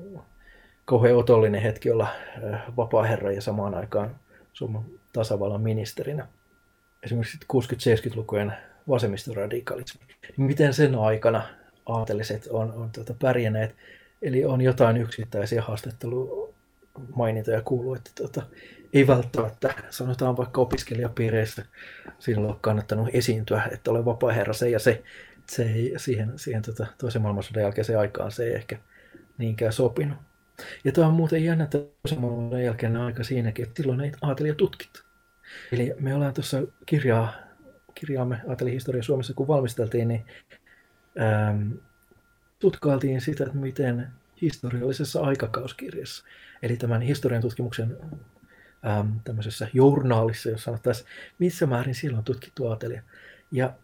kauhean otollinen hetki olla äh, vapaa-herra ja samaan aikaan Suomen tasavallan ministerinä. Esimerkiksi 60-70-lukujen vasemmistoradikalismi. Miten sen aikana aateliset on, on tuota pärjänneet? Eli on jotain yksittäisiä haastattelumainintoja kuuluu, että tuota, ei välttämättä, sanotaan vaikka opiskelijapiireissä, silloin ole kannattanut esiintyä, että olen vapaa-herra se ja se. Se ei siihen, siihen tota, toisen maailmansodan jälkeiseen aikaan se ei ehkä niinkään sopinut. Ja tämä on muuten jännä, että toisen maailmansodan jälkeinen aika siinäkin, että silloin ei aatelia tutkittu. Eli me ollaan tuossa kirjaa, kirjaamme aatelihistoria Suomessa, kun valmisteltiin, niin ähm, tutkailtiin sitä, että miten historiallisessa aikakauskirjassa, eli tämän historian tutkimuksen ähm, tämmöisessä journaalissa, jos sanottaisiin, missä määrin silloin tutkittu aatelia. Ja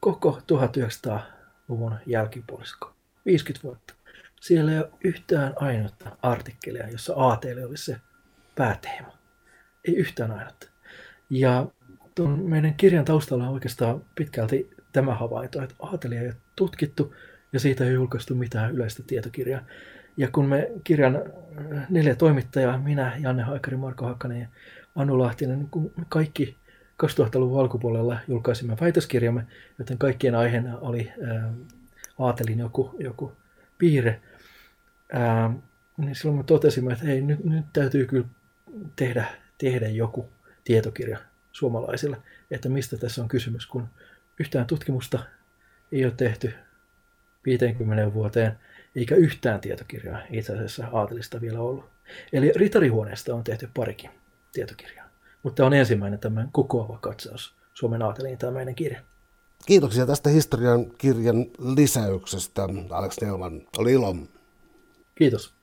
koko 1900-luvun jälkipuolisko, 50 vuotta, siellä ei ole yhtään ainutta artikkelia, jossa aateli olisi se pääteema. Ei yhtään ainutta. Ja tuon meidän kirjan taustalla on oikeastaan pitkälti tämä havainto, että aatelia ei ole tutkittu ja siitä ei julkaistu mitään yleistä tietokirjaa. Ja kun me kirjan äh, neljä toimittajaa, minä, Janne Haikari, Marko Hakkanen ja Anu Lahtinen, niin kun me kaikki 2000-luvun alkupuolella julkaisimme väitöskirjamme, joten kaikkien aiheena oli ää, äh, aatelin joku, joku piirre, ää, niin silloin me totesimme, että hei, nyt, nyt täytyy kyllä tehdä, tehdä joku tietokirja suomalaisille, että mistä tässä on kysymys, kun yhtään tutkimusta ei ole tehty 50 vuoteen, eikä yhtään tietokirjaa itse asiassa aatelista vielä ollut. Eli ritarihuoneesta on tehty parikin tietokirjaa, mutta on ensimmäinen tämmöinen kokoava katsaus Suomen aateliin tämä meidän kirja. Kiitoksia tästä historian kirjan lisäyksestä, Alex Neumann. Oli ilo. Kiitos.